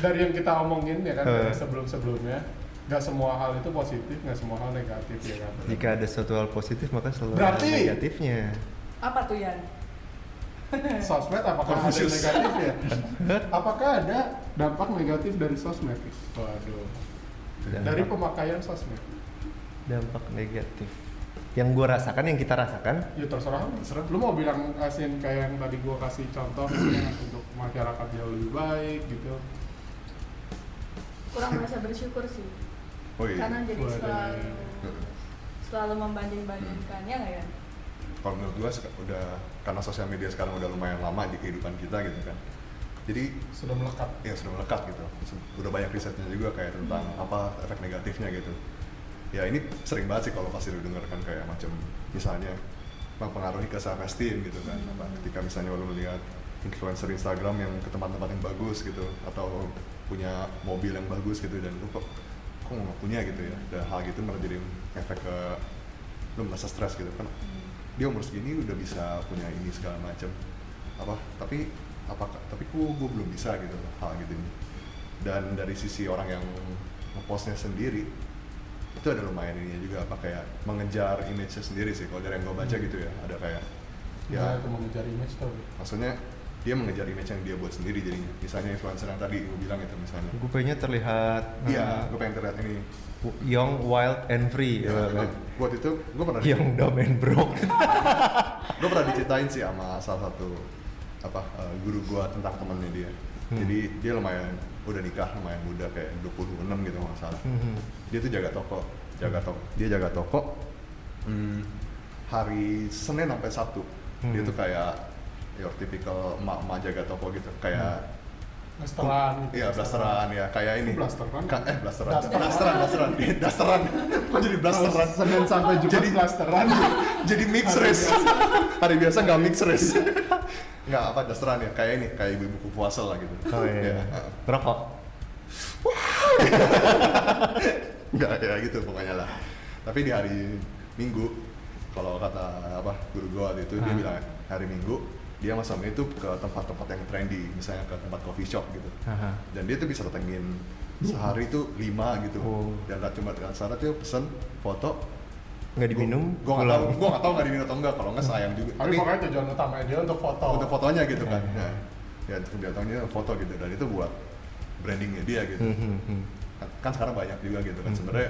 dari yang kita omongin ya kan dari Eh. sebelum-sebelumnya nggak semua hal itu positif nggak semua hal negatif ya kan? Jika ada suatu hal positif maka selalu Berarti- ada negatifnya. Apa tuh Yan? sosmed apakah ada negatif ya? Apakah ada dampak negatif dari sosmed? Waduh. Dari pemakaian sosmed dampak negatif. Yang gue rasakan yang kita rasakan ya terserah. Terserah. lu mau bilang asin kayak yang tadi gua kasih contoh untuk masyarakat jauh lebih baik gitu. Kurang merasa bersyukur sih. Oh iya. Karena jadi Waduh. selalu selalu membanding-bandingkan ya? Nggak ya kalau menurut seka- udah karena sosial media sekarang udah lumayan lama di kehidupan kita gitu kan. Jadi sudah melekat. Ya sudah melekat gitu. Se- udah banyak risetnya juga kayak tentang apa efek negatifnya gitu ya ini sering banget sih kalau pasti lu denger kan kayak macam misalnya mempengaruhi ke self esteem gitu kan. Apa ketika misalnya lu melihat influencer Instagram yang ke tempat-tempat yang bagus gitu atau punya mobil yang bagus gitu dan lu kok kok nggak punya gitu ya. Dan hal gitu malah jadi efek ke lu merasa stres gitu kan. Dia umur segini udah bisa punya ini segala macam. Apa tapi apakah tapi kok gue belum bisa gitu hal gitu ini. Dan dari sisi orang yang ngepostnya sendiri itu ada lumayan ini juga apa kayak mengejar image sendiri sih. Kalau dari yang gue baca gitu ya ada kayak ya itu mengejar image tuh? maksudnya dia mengejar image yang dia buat sendiri jadinya. Misalnya influencer yang tadi gue bilang itu misalnya. Gue pengennya terlihat iya uh, gue pengen terlihat ini. Young wild and free ya, ya, kan? buat itu gue pernah young dumb and broke. [laughs] Gue pernah diceritain sih sama salah satu apa eh, guru gue tentang temennya dia. Hmm. jadi dia lumayan udah nikah lumayan muda kayak 26 gitu nggak salah Mhm. dia tuh jaga toko jaga toko dia jaga toko hmm, hari Senin sampai Sabtu dia Hmm. tuh kayak your typical emak-emak jaga toko gitu kayak blasteran gitu Iya, blasteran ya, kayak ini. Blasteran? Kan, eh, blasteran. Blasteran. Blasteran, blasteran. Blasteran. [laughs] Kok jadi blasteran? Senin sampai Jumat Jadi- blasteran [laughs] jadi mix Hari race. biasa. Hari biasa nggak mix race. [laughs] Nggak apa blasteran ya, kayak ini, kayak ibu-ibu puasa lah gitu. oh iya Iya. rokok [laughs] Nggak ya gitu pokoknya lah. Tapi di hari Minggu, kalau kata apa guru gua waktu itu dia Ah. bilang hari Minggu dia sama itu ke tempat-tempat yang trendy, misalnya ke tempat coffee shop gitu. Aha. dan dia tuh bisa datengin sehari tuh lima gitu Oh. dan cuma dengan syarat dia pesen foto nggak diminum gue gak pulang. tau gue gak tau nggak diminum atau enggak kalau nggak sayang juga tapi pokoknya tujuan utamanya dia untuk foto untuk fotonya gitu kan Iya. ya ya dia datangnya foto gitu dan itu buat brandingnya dia gitu Mhm, mhm. kan, kan sekarang banyak juga gitu kan Hmm. sebenarnya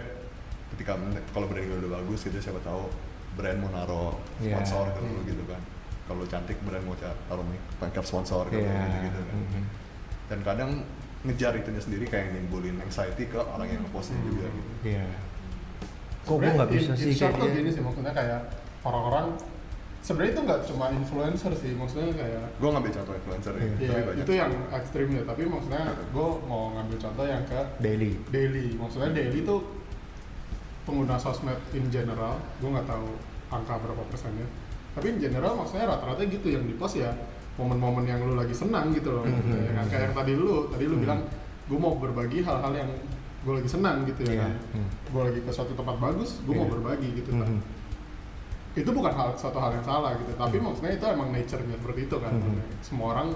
ketika kalau branding udah bagus gitu siapa tahu brand mau naro Iya. sponsor ke lu Hmm. gitu kan kalau cantik brand mau taruh nih pakai sponsor gitu, Iya. gitu, gitu kan dan kadang ngejar itunya sendiri kayak nimbulin anxiety ke orang yang ngepostnya Hmm. juga gitu Iya. Kok gue nggak bisa in- sih in short kayak tuh dia? gini sih maksudnya kayak orang-orang sebenarnya itu nggak cuma influencer sih maksudnya kayak gue ngambil contoh influencer ya, Iya. ya, tapi banyak itu yang ekstrim ya tapi maksudnya gue mau ngambil contoh yang ke Daily. daily maksudnya daily tuh pengguna sosmed in general gue nggak tahu angka berapa persennya tapi in general maksudnya rata-rata gitu yang di post ya momen-momen yang lu lagi senang gitu loh maksudnya, ya kan? kayak yang tadi lu tadi lu Hmm. bilang gue mau berbagi hal-hal yang gue lagi senang gitu ya Iya. kan Hmm. gue lagi ke suatu tempat bagus gue mau Iya. berbagi gitu kan Mhm. itu bukan hal suatu hal yang salah gitu tapi Hmm. maksudnya itu emang nature-nya seperti itu kan Hmm. semua orang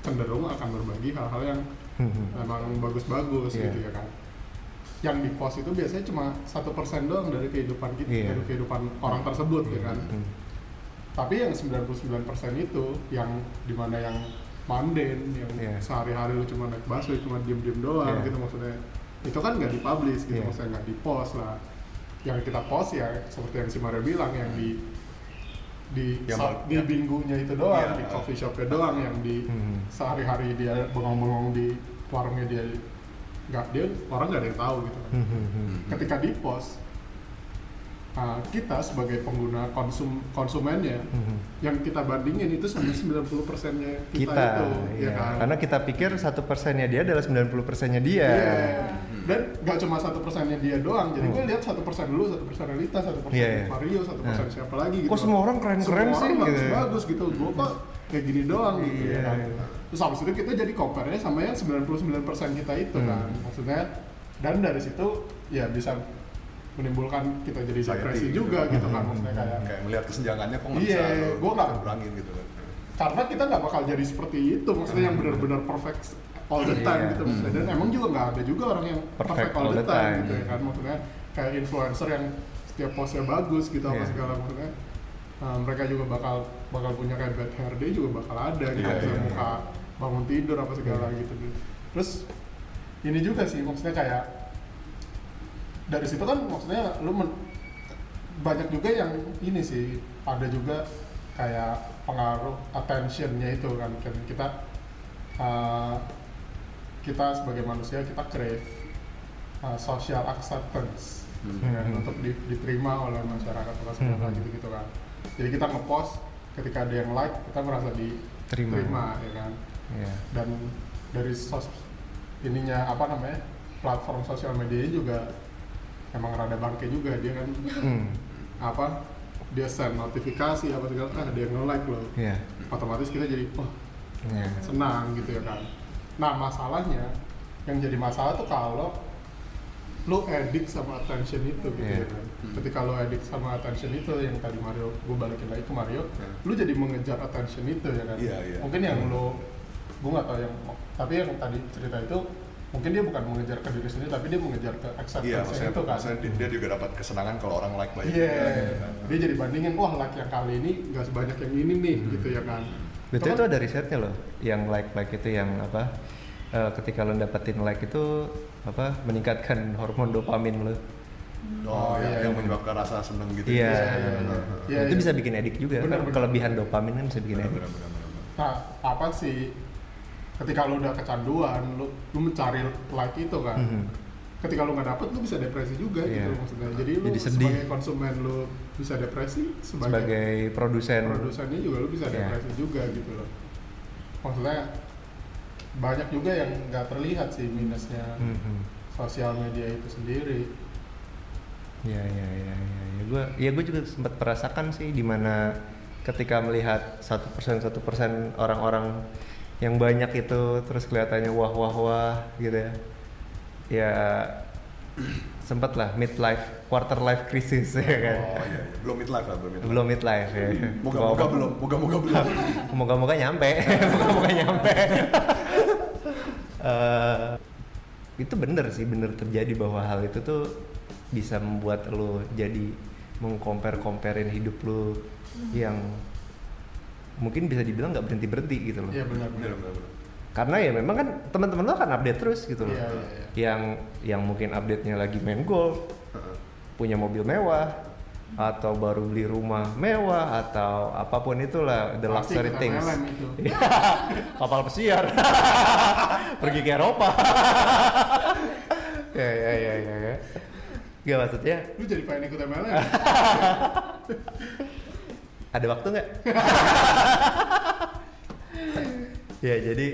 cenderung akan berbagi hal-hal yang Mhm. emang bagus-bagus Iya. gitu ya kan yang di post itu biasanya cuma satu persen doang dari kehidupan kita Iya. dari kehidupan orang tersebut ya kan Mhm. tapi yang 99% itu yang di mana yang mundane yang Iya. sehari-hari lu cuma naik busway cuma diem-diem doang Iya. gitu maksudnya itu kan nggak dipublish gitu Iya. maksudnya nggak di post lah yang kita post ya seperti yang si Mario bilang yang di di Yang sa- bal- di yang- minggunya itu doang Iya. di coffee shopnya doang yang di Mhm. sehari-hari dia bengong-bengong di warungnya dia nggak dia orang nggak ada yang tahu gitu kan ketika di post uh, kita sebagai pengguna konsum konsumennya Mhm. yang kita bandingin itu sama 90 persennya kita, kita, itu iya. ya kan karena kita pikir satu persennya dia adalah 90 persennya dia. Iya. dan nggak cuma satu persennya dia doang jadi Hmm. gue lihat satu persen dulu satu persen Lita satu persen Iya, iya. Mario satu persen Nah. siapa lagi gitu Kok semua orang keren-keren Semua sih, orang gitu. bagus bagus gitu gue kok kayak gini doang gitu Iya. ya kan terus habis itu kita jadi compare sama yang 99 persen kita itu Hmm. kan maksudnya dan dari situ ya bisa menimbulkan kita jadi depresi gitu. juga gitu kan Hmm. maksudnya kayak kayak melihat kesenjangannya kok nggak Iya, bisa gua nggak- kurangin gitu kan karena kita nggak bakal jadi seperti itu maksudnya yang benar-benar perfect all the time Iya. gitu maksudnya dan emang juga nggak ada juga orang yang perfect, all the time, gitu ya kan maksudnya kayak influencer yang setiap postnya bagus gitu apa Iya. segala maksudnya uh, mereka juga bakal bakal punya kayak bad hair day juga bakal ada gitu Iya, misalnya iya, muka bangun tidur apa segala Iya. gitu gitu terus ini juga sih maksudnya kayak dari situ kan maksudnya lu men- banyak juga yang ini sih ada juga kayak pengaruh attentionnya itu kan kan kita uh, kita sebagai manusia kita crave uh, social acceptance Hmm. ya kan, Hmm. untuk di- diterima oleh masyarakat atau segala Hmm. gitu gitu kan jadi kita ngepost ketika ada yang like kita merasa Terima. diterima ya kan Iya. dan dari sos ininya apa namanya platform sosial media juga emang rada bangke juga dia kan Hmm. apa dia send notifikasi apa segala ah dia nge-like loh Iya. otomatis kita jadi wah Iya. senang gitu ya kan nah masalahnya yang jadi masalah tuh kalau lu addict sama attention itu gitu Iya. ya kan Hmm. ketika lu addict sama attention itu yang tadi Mario gue balikin lagi ke Mario Iya. lu jadi mengejar attention itu ya kan Iya, iya. mungkin yang lu gue nggak tahu yang tapi yang tadi cerita itu mungkin dia bukan mengejar ke diri sendiri tapi dia mengejar ke acceptance Iya, maksudnya, itu kan maksudnya dia, dia juga dapat kesenangan kalau orang like like Iya, gitu kan. dia jadi bandingin, wah like yang kali ini nggak sebanyak yang ini nih, Hmm. gitu ya kan. Betul itu ada risetnya loh, yang like like itu yang apa? eh, ketika lo dapetin like itu apa meningkatkan hormon dopamin lo. Oh, iya, iya, yang iya. menyebabkan rasa seneng gitu. Iya. iya, iya. Iya, itu iya. bisa bikin edik juga. Benar, kan benar. kelebihan dopamin kan bisa bikin edik. Nah, apa sih? Ketika lu udah kecanduan, lu, lu mencari like itu kan. Mhm. Ketika lu nggak dapet, lu bisa depresi juga Iya. gitu maksudnya. Jadi lu Jadi sedih. sebagai konsumen lu bisa depresi, sebagai, Sebagai produsen. produsennya juga lu bisa Iya. depresi juga gitu loh. Maksudnya banyak juga yang nggak terlihat sih minusnya Mhm. sosial media itu sendiri. Iya iya iya iya. Ya gue ya gue juga sempat merasakan sih di mana ketika melihat satu persen satu persen orang-orang yang banyak itu terus kelihatannya wah wah wah gitu ya. Ya sempat lah midlife quarter life crisis ya kan. Oh iya, iya. belum midlife lah, belum midlife. Belum midlife ya. Moga-moga Bawa- belum, moga-moga belum. Moga-moga nyampe. [laughs] Moga-moga nyampe. Eh, itu bener sih, bener terjadi bahwa hal itu tuh bisa membuat lo jadi mengcompare-comparein hidup lo yang mungkin bisa dibilang nggak berhenti berhenti gitu loh. Iya benar Benar. Karena ya memang kan teman-teman lo kan update terus gitu loh. Iya, iya, iya. Yang yang mungkin update-nya lagi main golf, Heeh. punya mobil mewah atau baru beli rumah mewah atau apa pun itulah the Pasti luxury kita things itu. [laughs] Iya, kapal pesiar [laughs] pergi ke Eropa [laughs] ya ya ya ya ya Gak maksudnya Lu jadi pengen ikut MLM? Ada waktu nggak [laughs] ya jadi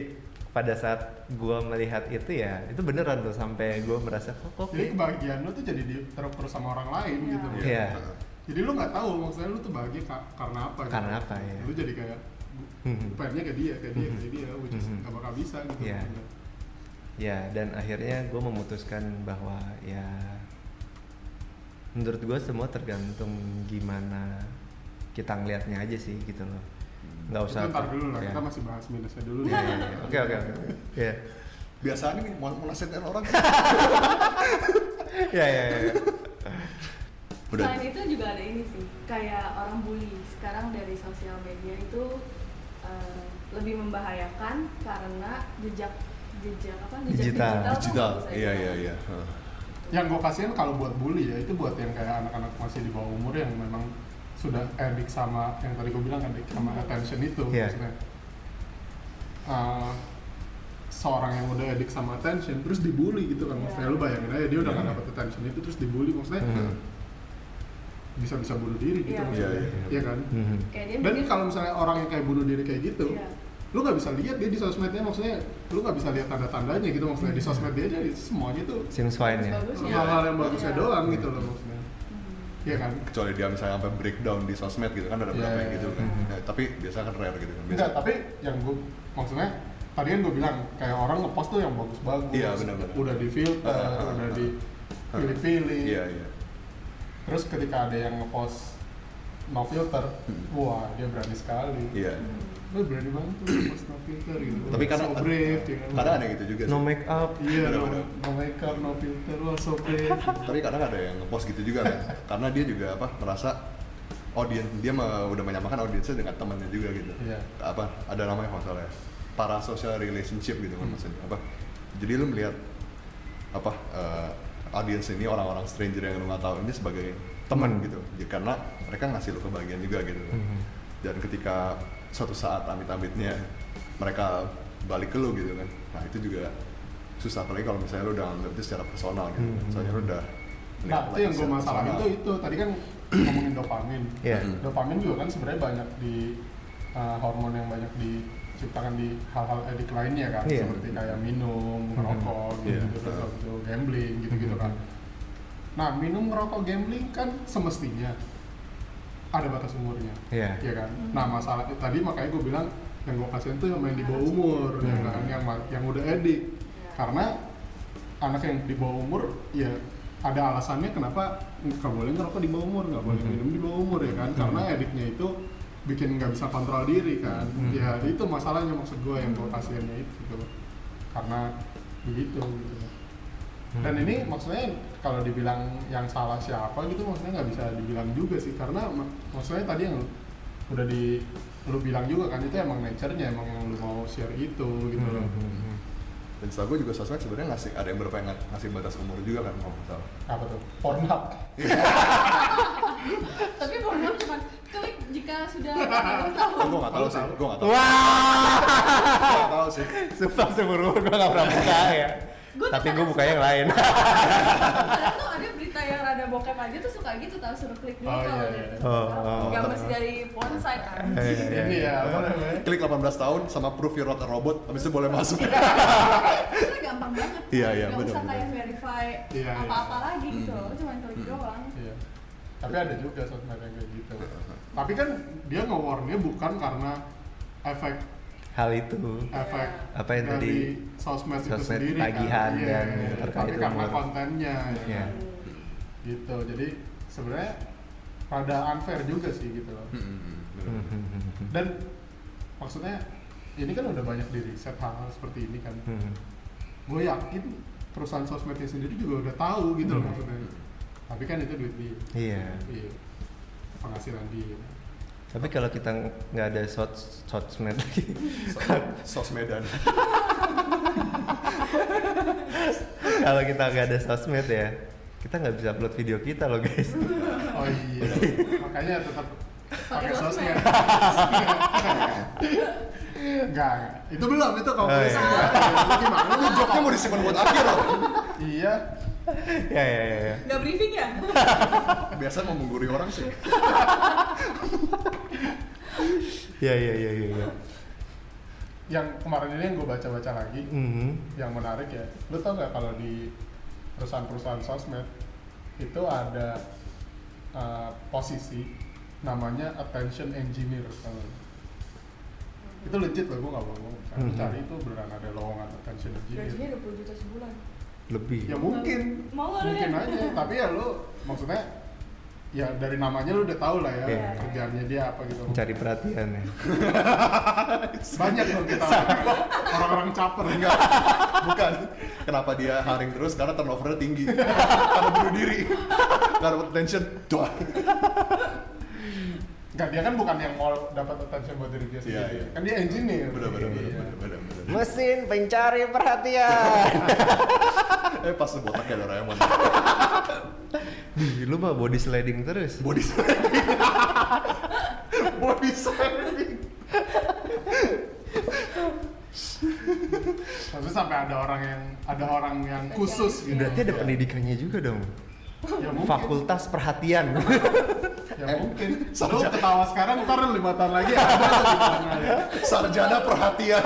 pada saat gua melihat itu ya itu beneran tuh sampai gua merasa kok kok Jadi kebahagiaan lu tuh jadi di terus terus sama orang lain Iya. gitu. Iya. Heeh. Jadi lu nggak tahu maksudnya lu tuh bahagia ka- karena apa? gitu. Karena apa, ya. Lu jadi kayak Mhm. gue pengennya kayak dia, kayak dia, Mhm. kayak dia, which is nggak bakal bisa gitu. Iya. ya dan akhirnya gue memutuskan bahwa ya menurut gue semua tergantung gimana kita ngelihatnya aja sih gitu loh nggak Itu usah ntar dulu lah, ya. kita masih bahas minusnya dulu. Nih. iya. oke oke oke ya Biasanya nih mau mau nasihatin orang. ya ya ya Udah. Selain itu juga ada ini sih, kayak orang bully sekarang dari sosial media itu eh, lebih membahayakan karena jejak jejak apa jejak Digital. Digital. bisa Iya, iya, iya. Yang gue kasihan kalau buat bully ya itu buat yang kayak anak-anak masih di bawah umur yang memang sudah addict sama yang tadi gue bilang addict sama attention itu Iya. maksudnya. Uh, seorang yang udah addict sama attention terus dibully gitu kan maksudnya Iya. lu bayangin aja dia udah Iya. gak dapet attention itu terus dibully maksudnya Hmm. bisa-bisa bunuh diri gitu Iya. maksudnya Iya, iya. Iya kan Mhm. Kayak dia dan kalau misalnya orang yang kayak bunuh diri kayak gitu iya. lu nggak bisa lihat dia di sosmednya maksudnya lu nggak bisa lihat tanda-tandanya gitu maksudnya di sosmed dia aja semuanya tuh Seems fine ya hal-hal yang bagusnya Iya. doang gitu loh maksudnya. Iya kan Kecuali dia misalnya sampai breakdown di sosmed gitu kan ada Iya, beberapa iya, yang gitu iya. kan. Mhm. Ya, tapi biasa kan rare gitu kan. Enggak tapi yang gue maksudnya tadi kan gue bilang kayak orang ngepost tuh yang bagus-bagus Iya, benar-benar. udah di filter Ah, ah, udah ah, dipilih-pilih Iya, iya. terus ketika ada yang ngepost no filter Hmm. wah dia berani sekali Iya. Berani banget tuh ngepost no filter gitu Tapi kadang so brave ya kan kadang ada gitu juga sih. no make up iya no, no makeup no filter wah so brave Tapi kadang ada yang ngepost gitu juga kan. [laughs] Karena dia juga apa merasa audiens dia mah udah menyamakan audiensnya dengan temannya juga gitu. Iya. Apa ada namanya kalau salah ya. Parasocial relationship gitu kan Hmm. maksudnya. Apa? Jadi lu melihat apa eh, audience ini orang-orang stranger yang lu nggak tahu ini sebagai teman gitu ya, karena mereka ngasih lu kebahagiaan juga gitu Mhm. dan ketika suatu saat amit-amitnya mereka balik ke lu gitu kan nah itu juga susah apalagi kalau misalnya lu udah itu secara personal gitu Mhm. soalnya lu udah Nah, itu yang gue masalahin personal. itu itu tadi kan [clears throat] ngomongin dopamin. Iya. Mhm. Dopamin juga kan sebenarnya banyak di uh, hormon yang banyak diciptakan di hal-hal edik lainnya kan, Iya. seperti kayak minum, ngerokok, Mhm. gitu, Iya. gitu, terus habis itu gambling, gitu-gitu kan. Nah, minum, ngerokok, gambling kan semestinya ada batas umurnya, Iya. ya kan. Nah, masalah tadi makanya gue bilang yang gue kasihin tuh yang main di bawah umur, ya Hmm. kan, yang yang udah edik, karena anak yang di bawah umur ya ada alasannya kenapa nggak boleh ngerokok di bawah umur nggak boleh Mhm. minum di bawah umur ya kan karena ediknya itu bikin nggak bisa kontrol diri kan ya itu masalahnya maksud gue yang gue kasihannya itu gitu karena begitu gitu dan Hmm. ini maksudnya kalau dibilang yang salah siapa gitu maksudnya nggak bisa dibilang juga sih. Karena mak- maksudnya tadi yang udah di lu bilang juga kan itu emang nature-nya emang yang lu mau share itu gitu loh. Mhm. dan setahu gue juga sosmed sebenarnya ngasih ada yang beberapa yang ng- ngasih batas umur juga kan kalau nggak salah. Apa tuh? Pornhub. [laughs] Tapi Pornhub cuma klik jika sudah 18 tahun. gue nggak tahu sih gue nggak tahu. Wah, gue nggak tahu sih. [laughs] Sumpah seumur umur gue gak pernah buka ya. Gua Tapi gue buka yang lain. Kadang [laughs] tuh ada berita yang rada bokep aja tuh suka gitu tau suruh klik dulu Oh, kalau iya, dia iya. Oh, oh. Gak mesti dari porn site kan. Iya, iya, ini iya. ya klik 18 tahun sama proof you're not a robot habis itu boleh masuk Itu gampang banget. Iya, iya, Gak usah kayak verify Iya, iya. apa-apa lagi gitu Hmm. Cuma klik Hmm. doang. Iya. Tapi ada juga sosmed yang kayak gitu. Tapi kan dia nge-warnnya bukan karena efek Hal itu. efek Apa yang dari tadi? sosmed, itu Sosmed sendiri tagihan kan. Iya, dan iya. terkait Tapi karena umur. kontennya ya Iya. kan? gitu. Jadi sebenarnya rada unfair juga sih gitu loh. Hmm, bener. Mhm. Dan maksudnya ini kan udah banyak di riset hal-hal seperti ini kan. Gue yakin perusahaan sosmednya sendiri juga udah tahu gitu loh Hmm. maksudnya. Tapi kan itu duit dia. Iya. Iya. Penghasilan dia. Tapi [laughs] kalau kita nggak ada shot sosmed lagi, So- sosmedan kalau kita nggak ada sosmed ya, kita nggak bisa upload video kita loh guys. Oh iya, makanya tetap pakai Pakai sosmed. Enggak, itu belum itu Oh, iya. gimana? itu joknya mau disimpan buat akhir loh Iya, ya ya ya. ya. Gak briefing ya? [laughs] biasa mau mengguri orang sih Ya ya ya ya. ya. yang kemarin ini yang gue baca-baca lagi, Mhm. yang menarik ya. Lu tau nggak kalau di perusahaan-perusahaan sosmed itu ada uh, posisi namanya attention engineer. nggak? Itu legit loh, gue nggak bohong. Aku Mhm. cari itu beneran ada lowongan attention engineer. Gajinya 20 juta sebulan. Lebih. ya mungkin Mau mungkin ya? aja tapi ya lu maksudnya ya dari namanya lu udah tahu lah ya Iya. kerjaannya dia apa gitu Mencari perhatian ya. [laughs] banyak loh kita orang-orang caper enggak bukan kenapa dia haring terus karena turnovernya tinggi karena bunuh diri karena dapat attention doa Enggak, dia kan bukan yang mau dapat attention buat diri dia Iya, sendiri iya. kan dia engineer bener bener bener Iya. bener bener bener Mesin pencari perhatian. [laughs] [laughs] eh pas botak ya Doraemon Ih, lu mah body sliding terus. body [laughs] body shaming Maksudnya sampai ada orang yang ada orang yang khusus gitu. Berarti ada Ya. pendidikannya juga dong. Ya mungkin. Fakultas perhatian. Ya [laughs] Eh, mungkin. Lu sarjana. ketawa sekarang ntar lima tahun lagi ada ya. sarjana perhatian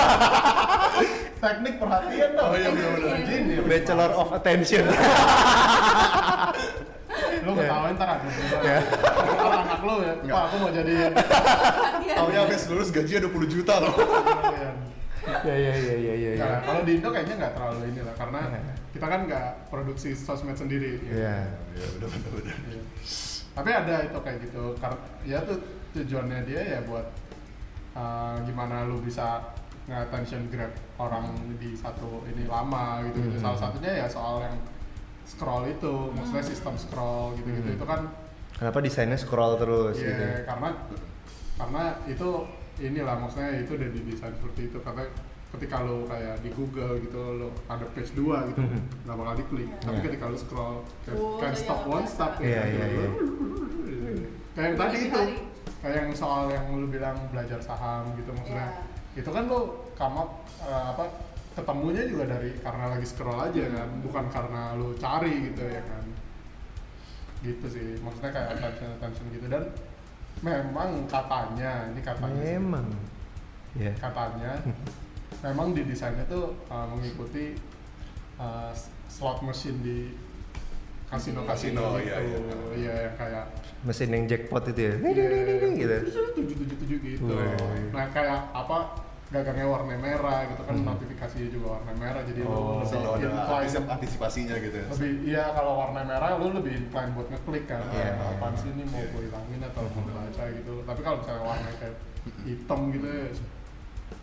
[laughs] Teknik perhatian dong. Oh, iya, bener, bener. Engineer. Bachelor of Attention. [laughs] Lu ketawain ntar ada. Ya. Anak lu ya. Pak aku mau jadi. Taunya habis lulus gajinya 20 juta loh ya ya ya ya ya. ya. Nah, kalau di Indo kayaknya nggak terlalu ini lah karena Iya. Kita kan nggak produksi sosmed sendiri. Iya. ya bener bener bener Iya. Tapi ada itu kayak gitu. Karena ya tuh tujuannya dia ya buat uh, gimana lu bisa nge-attention grab orang di satu ini lama gitu gitu. Mhm. Salah satunya ya soal yang scroll itu, maksudnya sistem scroll gitu gitu. Mhm. Itu kan Kenapa desainnya scroll terus Iya, gitu? karena karena itu inilah maksudnya itu udah didesain seperti itu karena ketika lo kayak di Google gitu lo ada page 2 gitu Mhm. nggak bakal diklik Iya. tapi Iya. ketika lo scroll kayak Oh, iya, stop biasa. stop Iya, gitu. iya, iya. kayak yang tadi itu kayak yang soal yang lu bilang belajar saham gitu maksudnya Iya. itu kan lo come up eh, apa ketemunya juga dari karena lagi scroll aja kan bukan karena lo cari gitu ya kan gitu sih maksudnya kayak attention attention gitu dan memang katanya ini katanya sih, memang ya katanya memang di desainnya tuh uh, mengikuti uh, slot machine di kasino kasino Kasino, gitu iya, iya. iya yang kayak mesin yang jackpot itu ya iya, gitu tujuh tujuh tujuh gitu Wih. nah kayak apa gagangnya warna merah gitu kan Hmm. notifikasinya juga warna merah jadi Oh. lu lebih ada incline antisip- antisipasinya gitu ya lebih iya kalau warna merah lu lebih incline buat ngeklik kan Iya, yeah. iya. apaan sih ini mau Iya. gue hilangin atau mau baca gitu tapi kalau misalnya warna kayak hitam gitu ya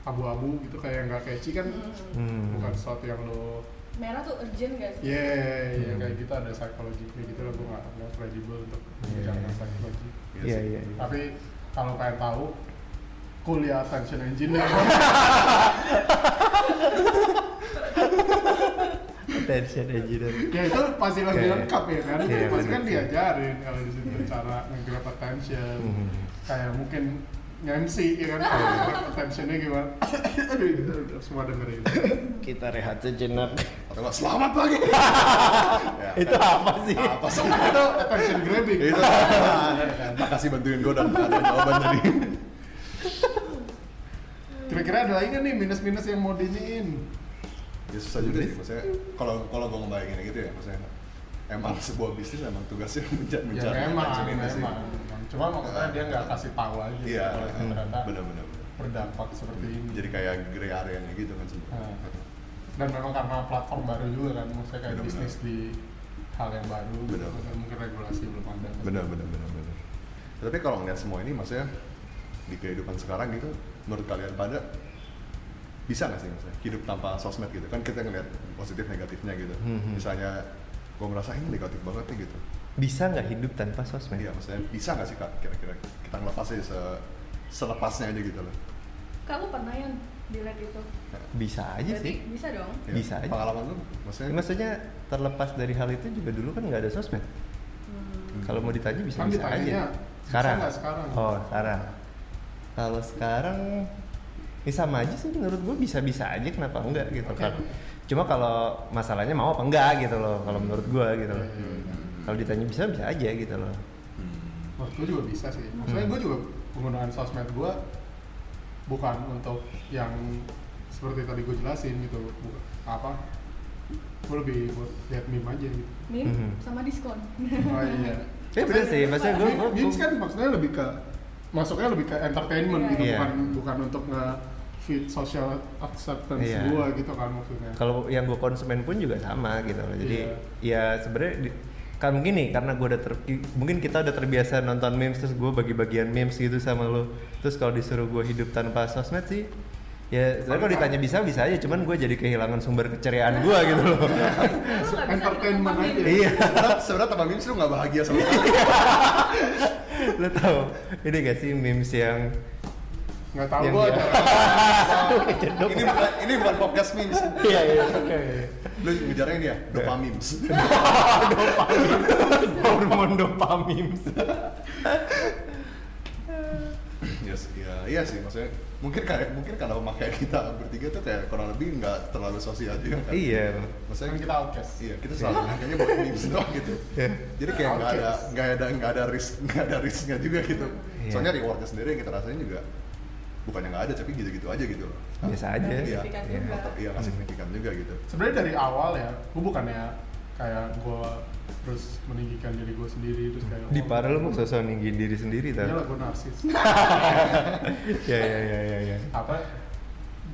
abu-abu gitu kayak nggak catchy kan Hmm. Bukan sesuatu yang lo merah tuh urgent gak sih? Iya, iya Hmm. kayak gitu ada psikologi kayak gitu lah gue nggak nggak kredibel untuk Iya, bicara iya. psikologi. iya iya iya. Tapi kalau pengen tahu kuliah attention engineer [laughs] attention engineer ya itu pasti lagi Iya. lengkap ya kan Iya, pasti kan diajarin kalau di situ cara nge-grab attention Hmm. kayak mungkin nge-MC ya kan? Attentionnya gimana? [coughs] Aduh itu udah semua dengerin. Kita rehat sejenak nggak selamat pagi. Ya, [laughs] itu kan. apa sih? Apa sih? Itu attention grabbing. Itu makasih bantuin gue dan ada jawaban tadi. Kira-kira ada lagi nggak nih minus-minus yang mau diniin? Ya susah juga sih. Maksudnya kalau kalau gue ngebayangin gitu ya maksudnya emang sebuah bisnis emang tugasnya [laughs] mencari ya mencari memang attention ini sih. Cuma maksudnya dia nggak kasih tahu aja gitu iya kalau ternyata benar-benar berdampak seperti ini jadi kayak gray area-nya gitu kan sebenarnya dan memang karena platform baru juga kan maksudnya kayak Benar-benar. bisnis di hal yang baru gitu. Benar. Maksudnya mungkin regulasi belum ada benar benar benar benar tapi kalau ngeliat semua ini maksudnya di kehidupan sekarang gitu menurut kalian pada bisa nggak sih maksudnya hidup tanpa sosmed gitu kan kita ngeliat positif negatifnya gitu Hmm. misalnya gue merasa ini negatif banget nih gitu bisa nggak hidup tanpa sosmed iya maksudnya bisa nggak sih kak kira-kira kita ngelepas aja se selepasnya aja gitu loh Kamu pernah yang delete itu? bisa aja Berarti sih bisa dong. Ya, Bisa aja. pengalaman lu maksudnya maksudnya terlepas dari hal itu juga dulu kan nggak ada sosmed Hmm. kalau mau ditanya bisa Kan bisa aja bisa sekarang nggak sekarang? oh sekarang kalau sekarang ini sama aja sih menurut gue bisa bisa aja kenapa enggak gitu Oke. kan cuma kalau masalahnya mau apa enggak gitu loh kalau menurut gue gitu loh iya. Kalau ditanya bisa bisa aja gitu loh Hmm. menurut gue juga bisa sih maksudnya Hmm. gue juga penggunaan sosmed gue bukan untuk yang seperti tadi gue jelasin gitu bukan apa gue lebih buat lihat meme aja gitu Meme Mhm. sama diskon. oh iya Ya bener sih, maksudnya gue Meme- memes kan maksudnya lebih ke masuknya lebih ke entertainment Iya. gitu Iya. bukan bukan untuk nge feed social acceptance Iya. gue gitu kan maksudnya kalau yang gue konsumen pun juga sama gitu loh jadi Iya. ya sebenarnya kan gini karena gue udah ter, mungkin kita udah terbiasa nonton memes terus gue bagi-bagian memes gitu sama lo terus kalau disuruh gue hidup tanpa sosmed sih ya sebenarnya kalau ditanya bisa bisa aja cuman gue jadi kehilangan sumber keceriaan gue gitu loh. Entertainment aja. iya. Sebenarnya tanpa memes lu nggak bahagia sama lo tau ini gak sih memes yang nggak tahu gue dia- [laughs] ini bukan ini bukan podcast memes. Iya iya oke. Lu ngejarnya ini ya [laughs] dopamemes. Hormon dopamin yes, ya iya sih maksudnya mungkin kayak mungkin karena pemakaian kita bertiga tuh kayak kurang lebih nggak terlalu sosial juga kan. Iya. Maksudnya kan kita outcast. iya kita selalu makanya buat memes doang gitu. Iya. jadi kayak nggak ada nggak ada nggak ada risk nggak ada risknya juga gitu. Iya. soalnya rewardnya sendiri yang kita rasain juga bukannya nggak ada tapi gitu-gitu aja gitu loh biasa aja Nggak iya Iya. juga. Atau- iya nggak signifikan juga gitu sebenarnya dari awal ya gue bukannya kayak gue terus meninggikan diri gue sendiri terus kayak di para lo mau sosok ninggin diri sendiri [laughs] Iya tau lah gue narsis ya ya ya ya ya apa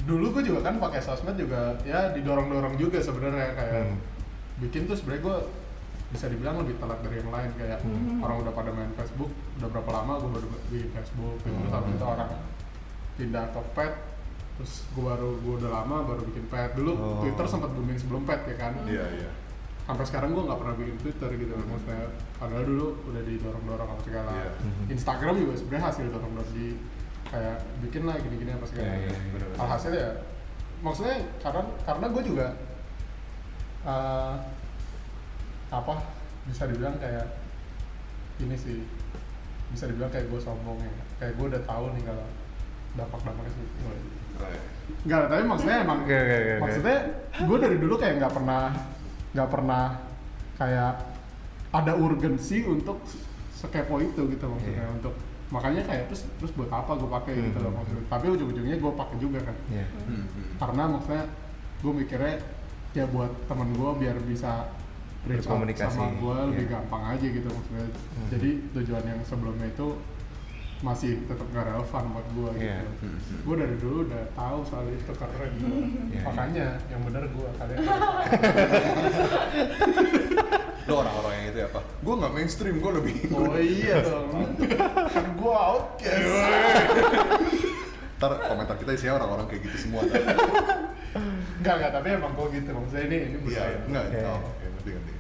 dulu gue juga kan pakai sosmed juga ya didorong dorong juga sebenarnya kayak Hmm. bikin tuh sebenarnya gue bisa dibilang lebih telat dari yang lain kayak Hmm. orang udah pada main Facebook udah berapa lama gue baru bikin Facebook gitu. terus Hmm. habis itu orang pindah ke pet terus gue baru gue udah lama baru bikin pet dulu Oh. Twitter sempat booming sebelum pet ya kan iya iya sampai sekarang gue nggak pernah bikin Twitter gitu maksudnya padahal dulu udah didorong dorong apa segala Iya. Mhm. Instagram juga sebenarnya hasil dorong dorong di kayak bikin lah gini gini apa segala Iya, iya, iya. Bener-bener. alhasil ya maksudnya karena karena gue juga eh, apa bisa dibilang kayak ini sih bisa dibilang kayak gue sombong ya kayak gue udah tahu nih kalau dampak-dampaknya sih. Enggak, tapi maksudnya emang oke, oke, oke. maksudnya gue dari dulu kayak nggak pernah nggak pernah kayak ada urgensi untuk sekepo itu gitu maksudnya Iya. untuk makanya kayak terus terus buat apa gue pakai gitu loh Hmm. maksudnya tapi ujung-ujungnya gue pakai juga kan Iya. Hmm, hmm. karena maksudnya gue mikirnya ya buat temen gue biar bisa Berkomunikasi, sama gue lebih iya. gampang aja gitu maksudnya Hmm. jadi tujuan yang sebelumnya itu masih tetap gak relevan buat gue Iya. gitu Hmm, hmm. gue dari dulu udah tahu soal itu keren gue Iya, makanya yang bener gue kalian [laughs] Lo orang-orang yang itu ya apa? Gue nggak mainstream, gue lebih. oh iya dong kan gue outcast Ntar komentar kita isinya orang-orang kayak gitu semua. Enggak enggak tapi emang gue gitu maksudnya ini ini Iya, budaya enggak. Iya. Oh, oke, ngerti ngerti.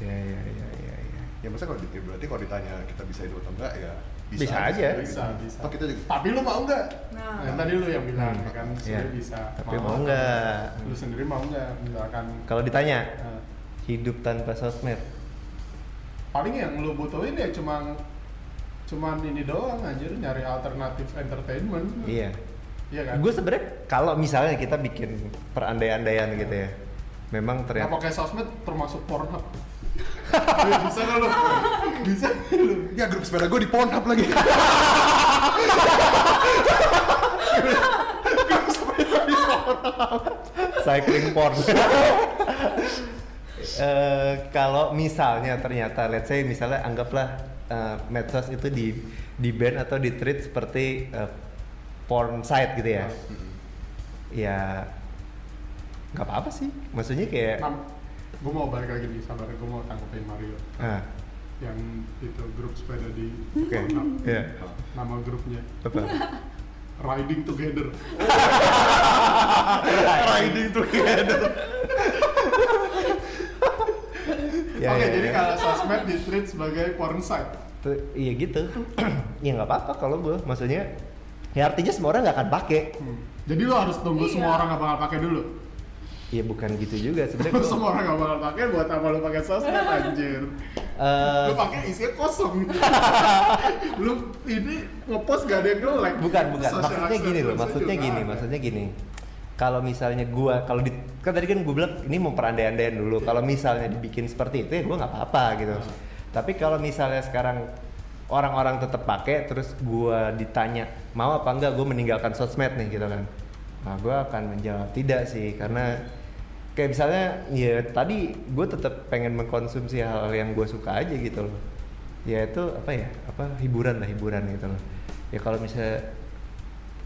Iya, iya, iya, iya, iya. Ya maksudnya kalau di- ya berarti kalau ditanya kita bisa hidup atau enggak ya bisa, Bisa aja. bisa bisa Toh kita juga tapi lu mau nggak Nah. yang tadi lu yang bilang Hmm. kan Iya. sebenarnya bisa Tapi mau nggak? lu sendiri mau nggak misalkan Kalau ditanya, eh, hidup tanpa sosmed, paling yang lu butuhin ya cuman cuman ini doang anjir nyari alternatif entertainment iya. iya kan Gue sebenarnya kalau misalnya kita bikin perandai-andaian gitu ya, memang Nah, ternyata pakai sosmed termasuk Pornhub. Ya, bisa nggak lu? Bisa lu? Ya grup sepeda gue di Pornhub lagi. cycling porn. Eh, kalau misalnya ternyata, let's say misalnya anggaplah eh, medsos itu di di ban atau di treat seperti eh, porn site gitu ya, ya nggak apa-apa sih. Maksudnya kayak, gue mau balik lagi nih, sabar gue mau tanggepin Mario ah, yang itu grup sepeda di oke, Pornhub. ya, Nama grupnya apa? [laughs] Riding Together. [laughs] Riding together. [laughs] Ya, Oke, ya, jadi ya. kalau sosmed di treat sebagai porn site. Tuh, iya gitu. [clears throat] ya nggak apa-apa kalau gue, maksudnya ya artinya semua orang nggak akan pakai. Hmm. Jadi lo harus tunggu Iya. semua orang nggak bakal pakai dulu. Ya bukan gitu juga sebenarnya. gua- [laughs] semua orang nggak bakal pakai buat apa lo pakai sosmed anjir? Eh, Lu pakai isinya kosong. [laughs] lu ini ngepost gak ada yang nge-like. bukan bukan Social maksudnya gini loh maksudnya gini ada. maksudnya gini kalau misalnya gua kalau di kan tadi kan gue bilang ini mau perandai-andaian dulu kalau misalnya dibikin seperti itu ya gue nggak apa-apa gitu tapi kalau misalnya sekarang orang-orang tetap pakai terus gua ditanya mau apa enggak gue meninggalkan sosmed nih gitu kan nah gue akan menjawab tidak sih karena kayak misalnya ya tadi gue tetap pengen mengkonsumsi hal yang gue suka aja gitu loh ya itu apa ya apa hiburan lah hiburan gitu loh ya kalau misalnya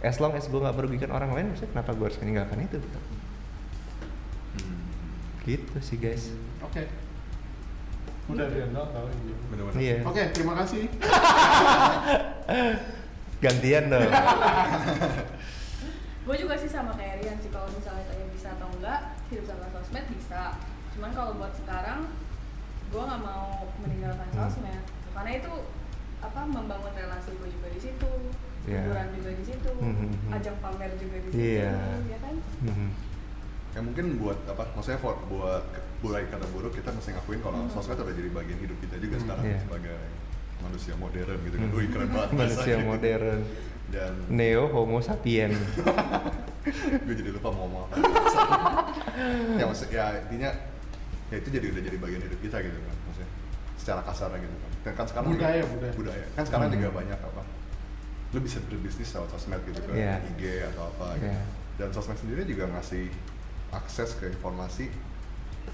as long as gue nggak merugikan orang lain maksudnya kenapa gue harus meninggalkan itu gitu, gitu sih guys Oke. Udah Rian dong tahu ini. Bener-bener. iya Oke, terima kasih. [laughs] gantian dong [laughs] gue juga sih sama kayak Rian sih kalau misalnya tanya bisa atau enggak hidup sama sosmed bisa cuman kalau buat sekarang gue nggak mau meninggalkan Hmm. sosmed karena itu apa membangun relasi gue juga di situ Iya. hiburan juga di situ Hmm, hmm, ajang pamer juga di situ Iya. ya kan Mhm. Ya mungkin buat apa? Maksudnya for, buat buat kata buruk kita mesti ngakuin kalau Hmm. sosmed udah jadi bagian hidup kita juga Hmm, sekarang iya. sebagai manusia modern gitu kan. Mhm. Wih keren banget [laughs] manusia modern Dan neo homo sapien [laughs] gue jadi lupa mau ngomong apa. [laughs] ya maksud ya intinya ya itu jadi udah jadi bagian hidup kita gitu kan maksudnya secara kasarnya gitu kan. Dan kan sekarang Budaya, juga, budaya. Kan sekarang Hmm. juga banyak apa? Lu bisa berbisnis lewat sosmed gitu kan, Iya. IG atau apa gitu. Iya. Dan sosmed sendiri juga ngasih akses ke informasi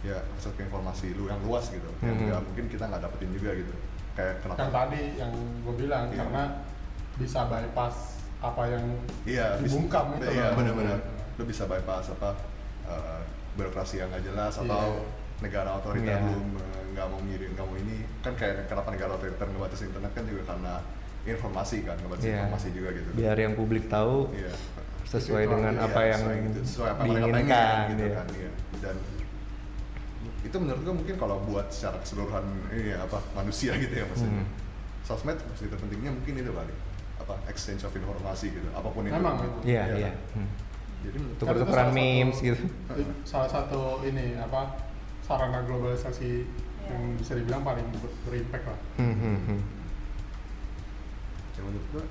ya akses ke informasi lu yang luas gitu yang Mhm. nggak mungkin kita nggak dapetin juga gitu kayak kenapa Yang tadi yang gue bilang Iya. karena bisa bypass apa yang Iya, dibungkam itu. Iya, loh. benar-benar. Lu bisa bypass apa uh, birokrasi yang nggak jelas atau Iya. negara otoriter lu uh, nggak mau ngirim, nggak mau ini. Kan kayak kenapa negara otoriter ngebatasi internet kan juga karena informasi kan, ngebatasi Iya. informasi juga gitu. biar yang publik tahu Iya. sesuai Itu dengan Iya, apa yang sesuai gitu, sesuai apa yang mereka diinginkan pengen, gitu iya. kan. Iya. Dan itu menurut gue mungkin kalau buat secara keseluruhan ini ya, apa manusia gitu ya maksudnya. Hmm. Sosmed mesti terpentingnya mungkin itu kali apa exchange of informasi gitu apa pun itu Memang, iya Iya iya kan? Hmm. jadi tuker-tukeran memes satu- gitu salah satu ini apa sarana globalisasi Iya. yang bisa dibilang paling ber- berimpact lah Hmm, hmm, hmm. ya menurut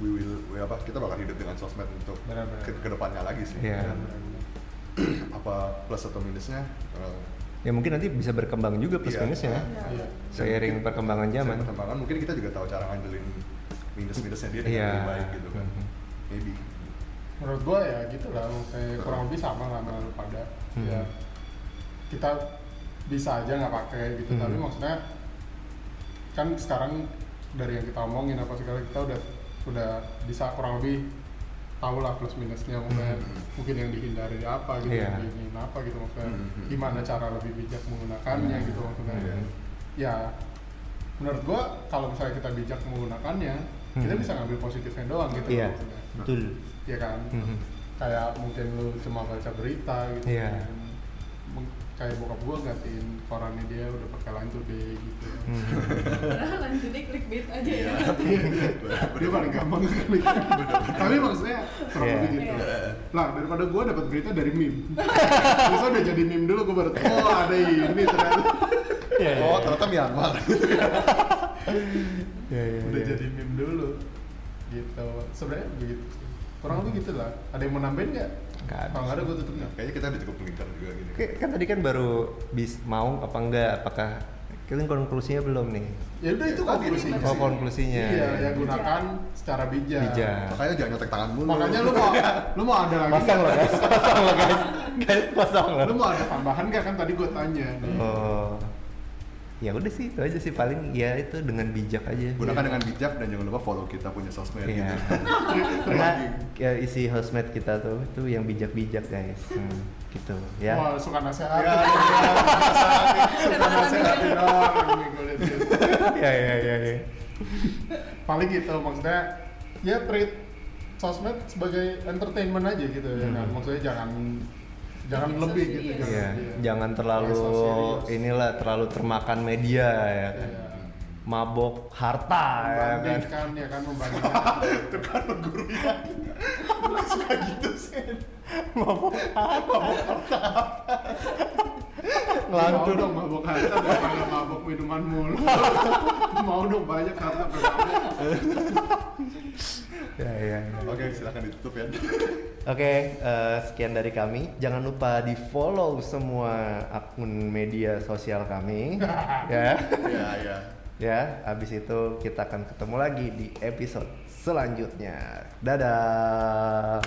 we will we apa kita bakal hidup dengan sosmed untuk Benar-benar. ke, ke depannya lagi sih Iya. Dan [clears throat] apa plus atau minusnya eh, ya mungkin nanti bisa berkembang juga plus Iya. minusnya Iya. Iya. seiring perkembangan zaman perkembangan mungkin kita juga tahu cara ngandelin minus-minusnya dia dengan Iya. lebih baik gitu kan Mhm. maybe menurut gua ya gitu lah kayak kurang lebih sama lah sama pada Hmm. ya kita bisa aja nggak pakai gitu Hmm. tapi maksudnya kan sekarang dari yang kita omongin apa segala kita udah udah bisa kurang lebih tahu lah plus minusnya maksudnya Hmm. mungkin yang dihindari apa gitu Iya. yang diingin apa gitu maksudnya Hmm. gimana cara lebih bijak menggunakannya Hmm. gitu maksudnya Iya. ya menurut gua kalau misalnya kita bijak menggunakannya kita Hmm. bisa ngambil positifnya doang gitu iya maksudnya betul ya kan Mhm. kayak mungkin lu cuma baca berita gitu Iya. Mung- kayak bokap gua ngatin korannya dia udah pakai line today gitu Mhm. Padahal lanjut deh clickbait aja ya. [laughs] dia paling gampang klik tapi maksudnya kurang Iya. lebih gitu Iya. lah daripada gua dapat berita dari meme terus udah jadi meme dulu gua baru tahu oh ada ini ternyata Iya, iya. oh ternyata Myanmar [laughs] Iya, iya, udah iya. jadi meme dulu gitu sebenarnya begitu sih kurang lebih gitu lah. Ada yang mau nambahin nggak? Nggak ada. Kalau nggak ada gua tutup nggak? Kayaknya kita udah cukup melingkar juga gini. Oke, kan tadi kan baru bis mau apa enggak? Apakah kita konklusinya belum nih? Ya udah itu Tadi konklusinya. oh konklusinya. Iya ya gunakan secara bijak. Bijak. Makanya jangan nyotek tangan mulu. Makanya lu mau lu mau ada lagi pasang loh guys. Pasang loh guys. Guys pasang loh. Lu mau ada tambahan nggak? Kan tadi gue tanya nih. Oh ya udah sih itu aja sih paling ya itu dengan bijak aja gunakan dengan bijak dan jangan lupa follow kita punya sosmed Iya. gitu [laughs] Karena ya, isi housemate kita tuh itu yang bijak-bijak guys. Hmm, gitu ya. Wah, suka nasehat. Ya, suka gitu. ya ya ya ya. Paling gitu maksudnya ya treat sosmed sebagai entertainment aja gitu ya kan. Hmm. Maksudnya jangan jangan Jadi lebih gitu serious. jangan. Iya, iya. jangan terlalu serious. inilah terlalu termakan media ya kan. Iya. Mabok harta ya kan. Ya kan membandingkan. [laughs] itu kan guru ya suka gitu sih Mau dong mabok harta daripada mabok minuman mulu. [laughs] Mau dong banyak harta. Ya ya. ya. oke silakan ditutup ya Oke, eh, sekian dari kami. Jangan lupa di follow semua akun media sosial kami, [laughs] ya. ya ya Ya, habis itu kita akan ketemu lagi di episode selanjutnya. Dadah.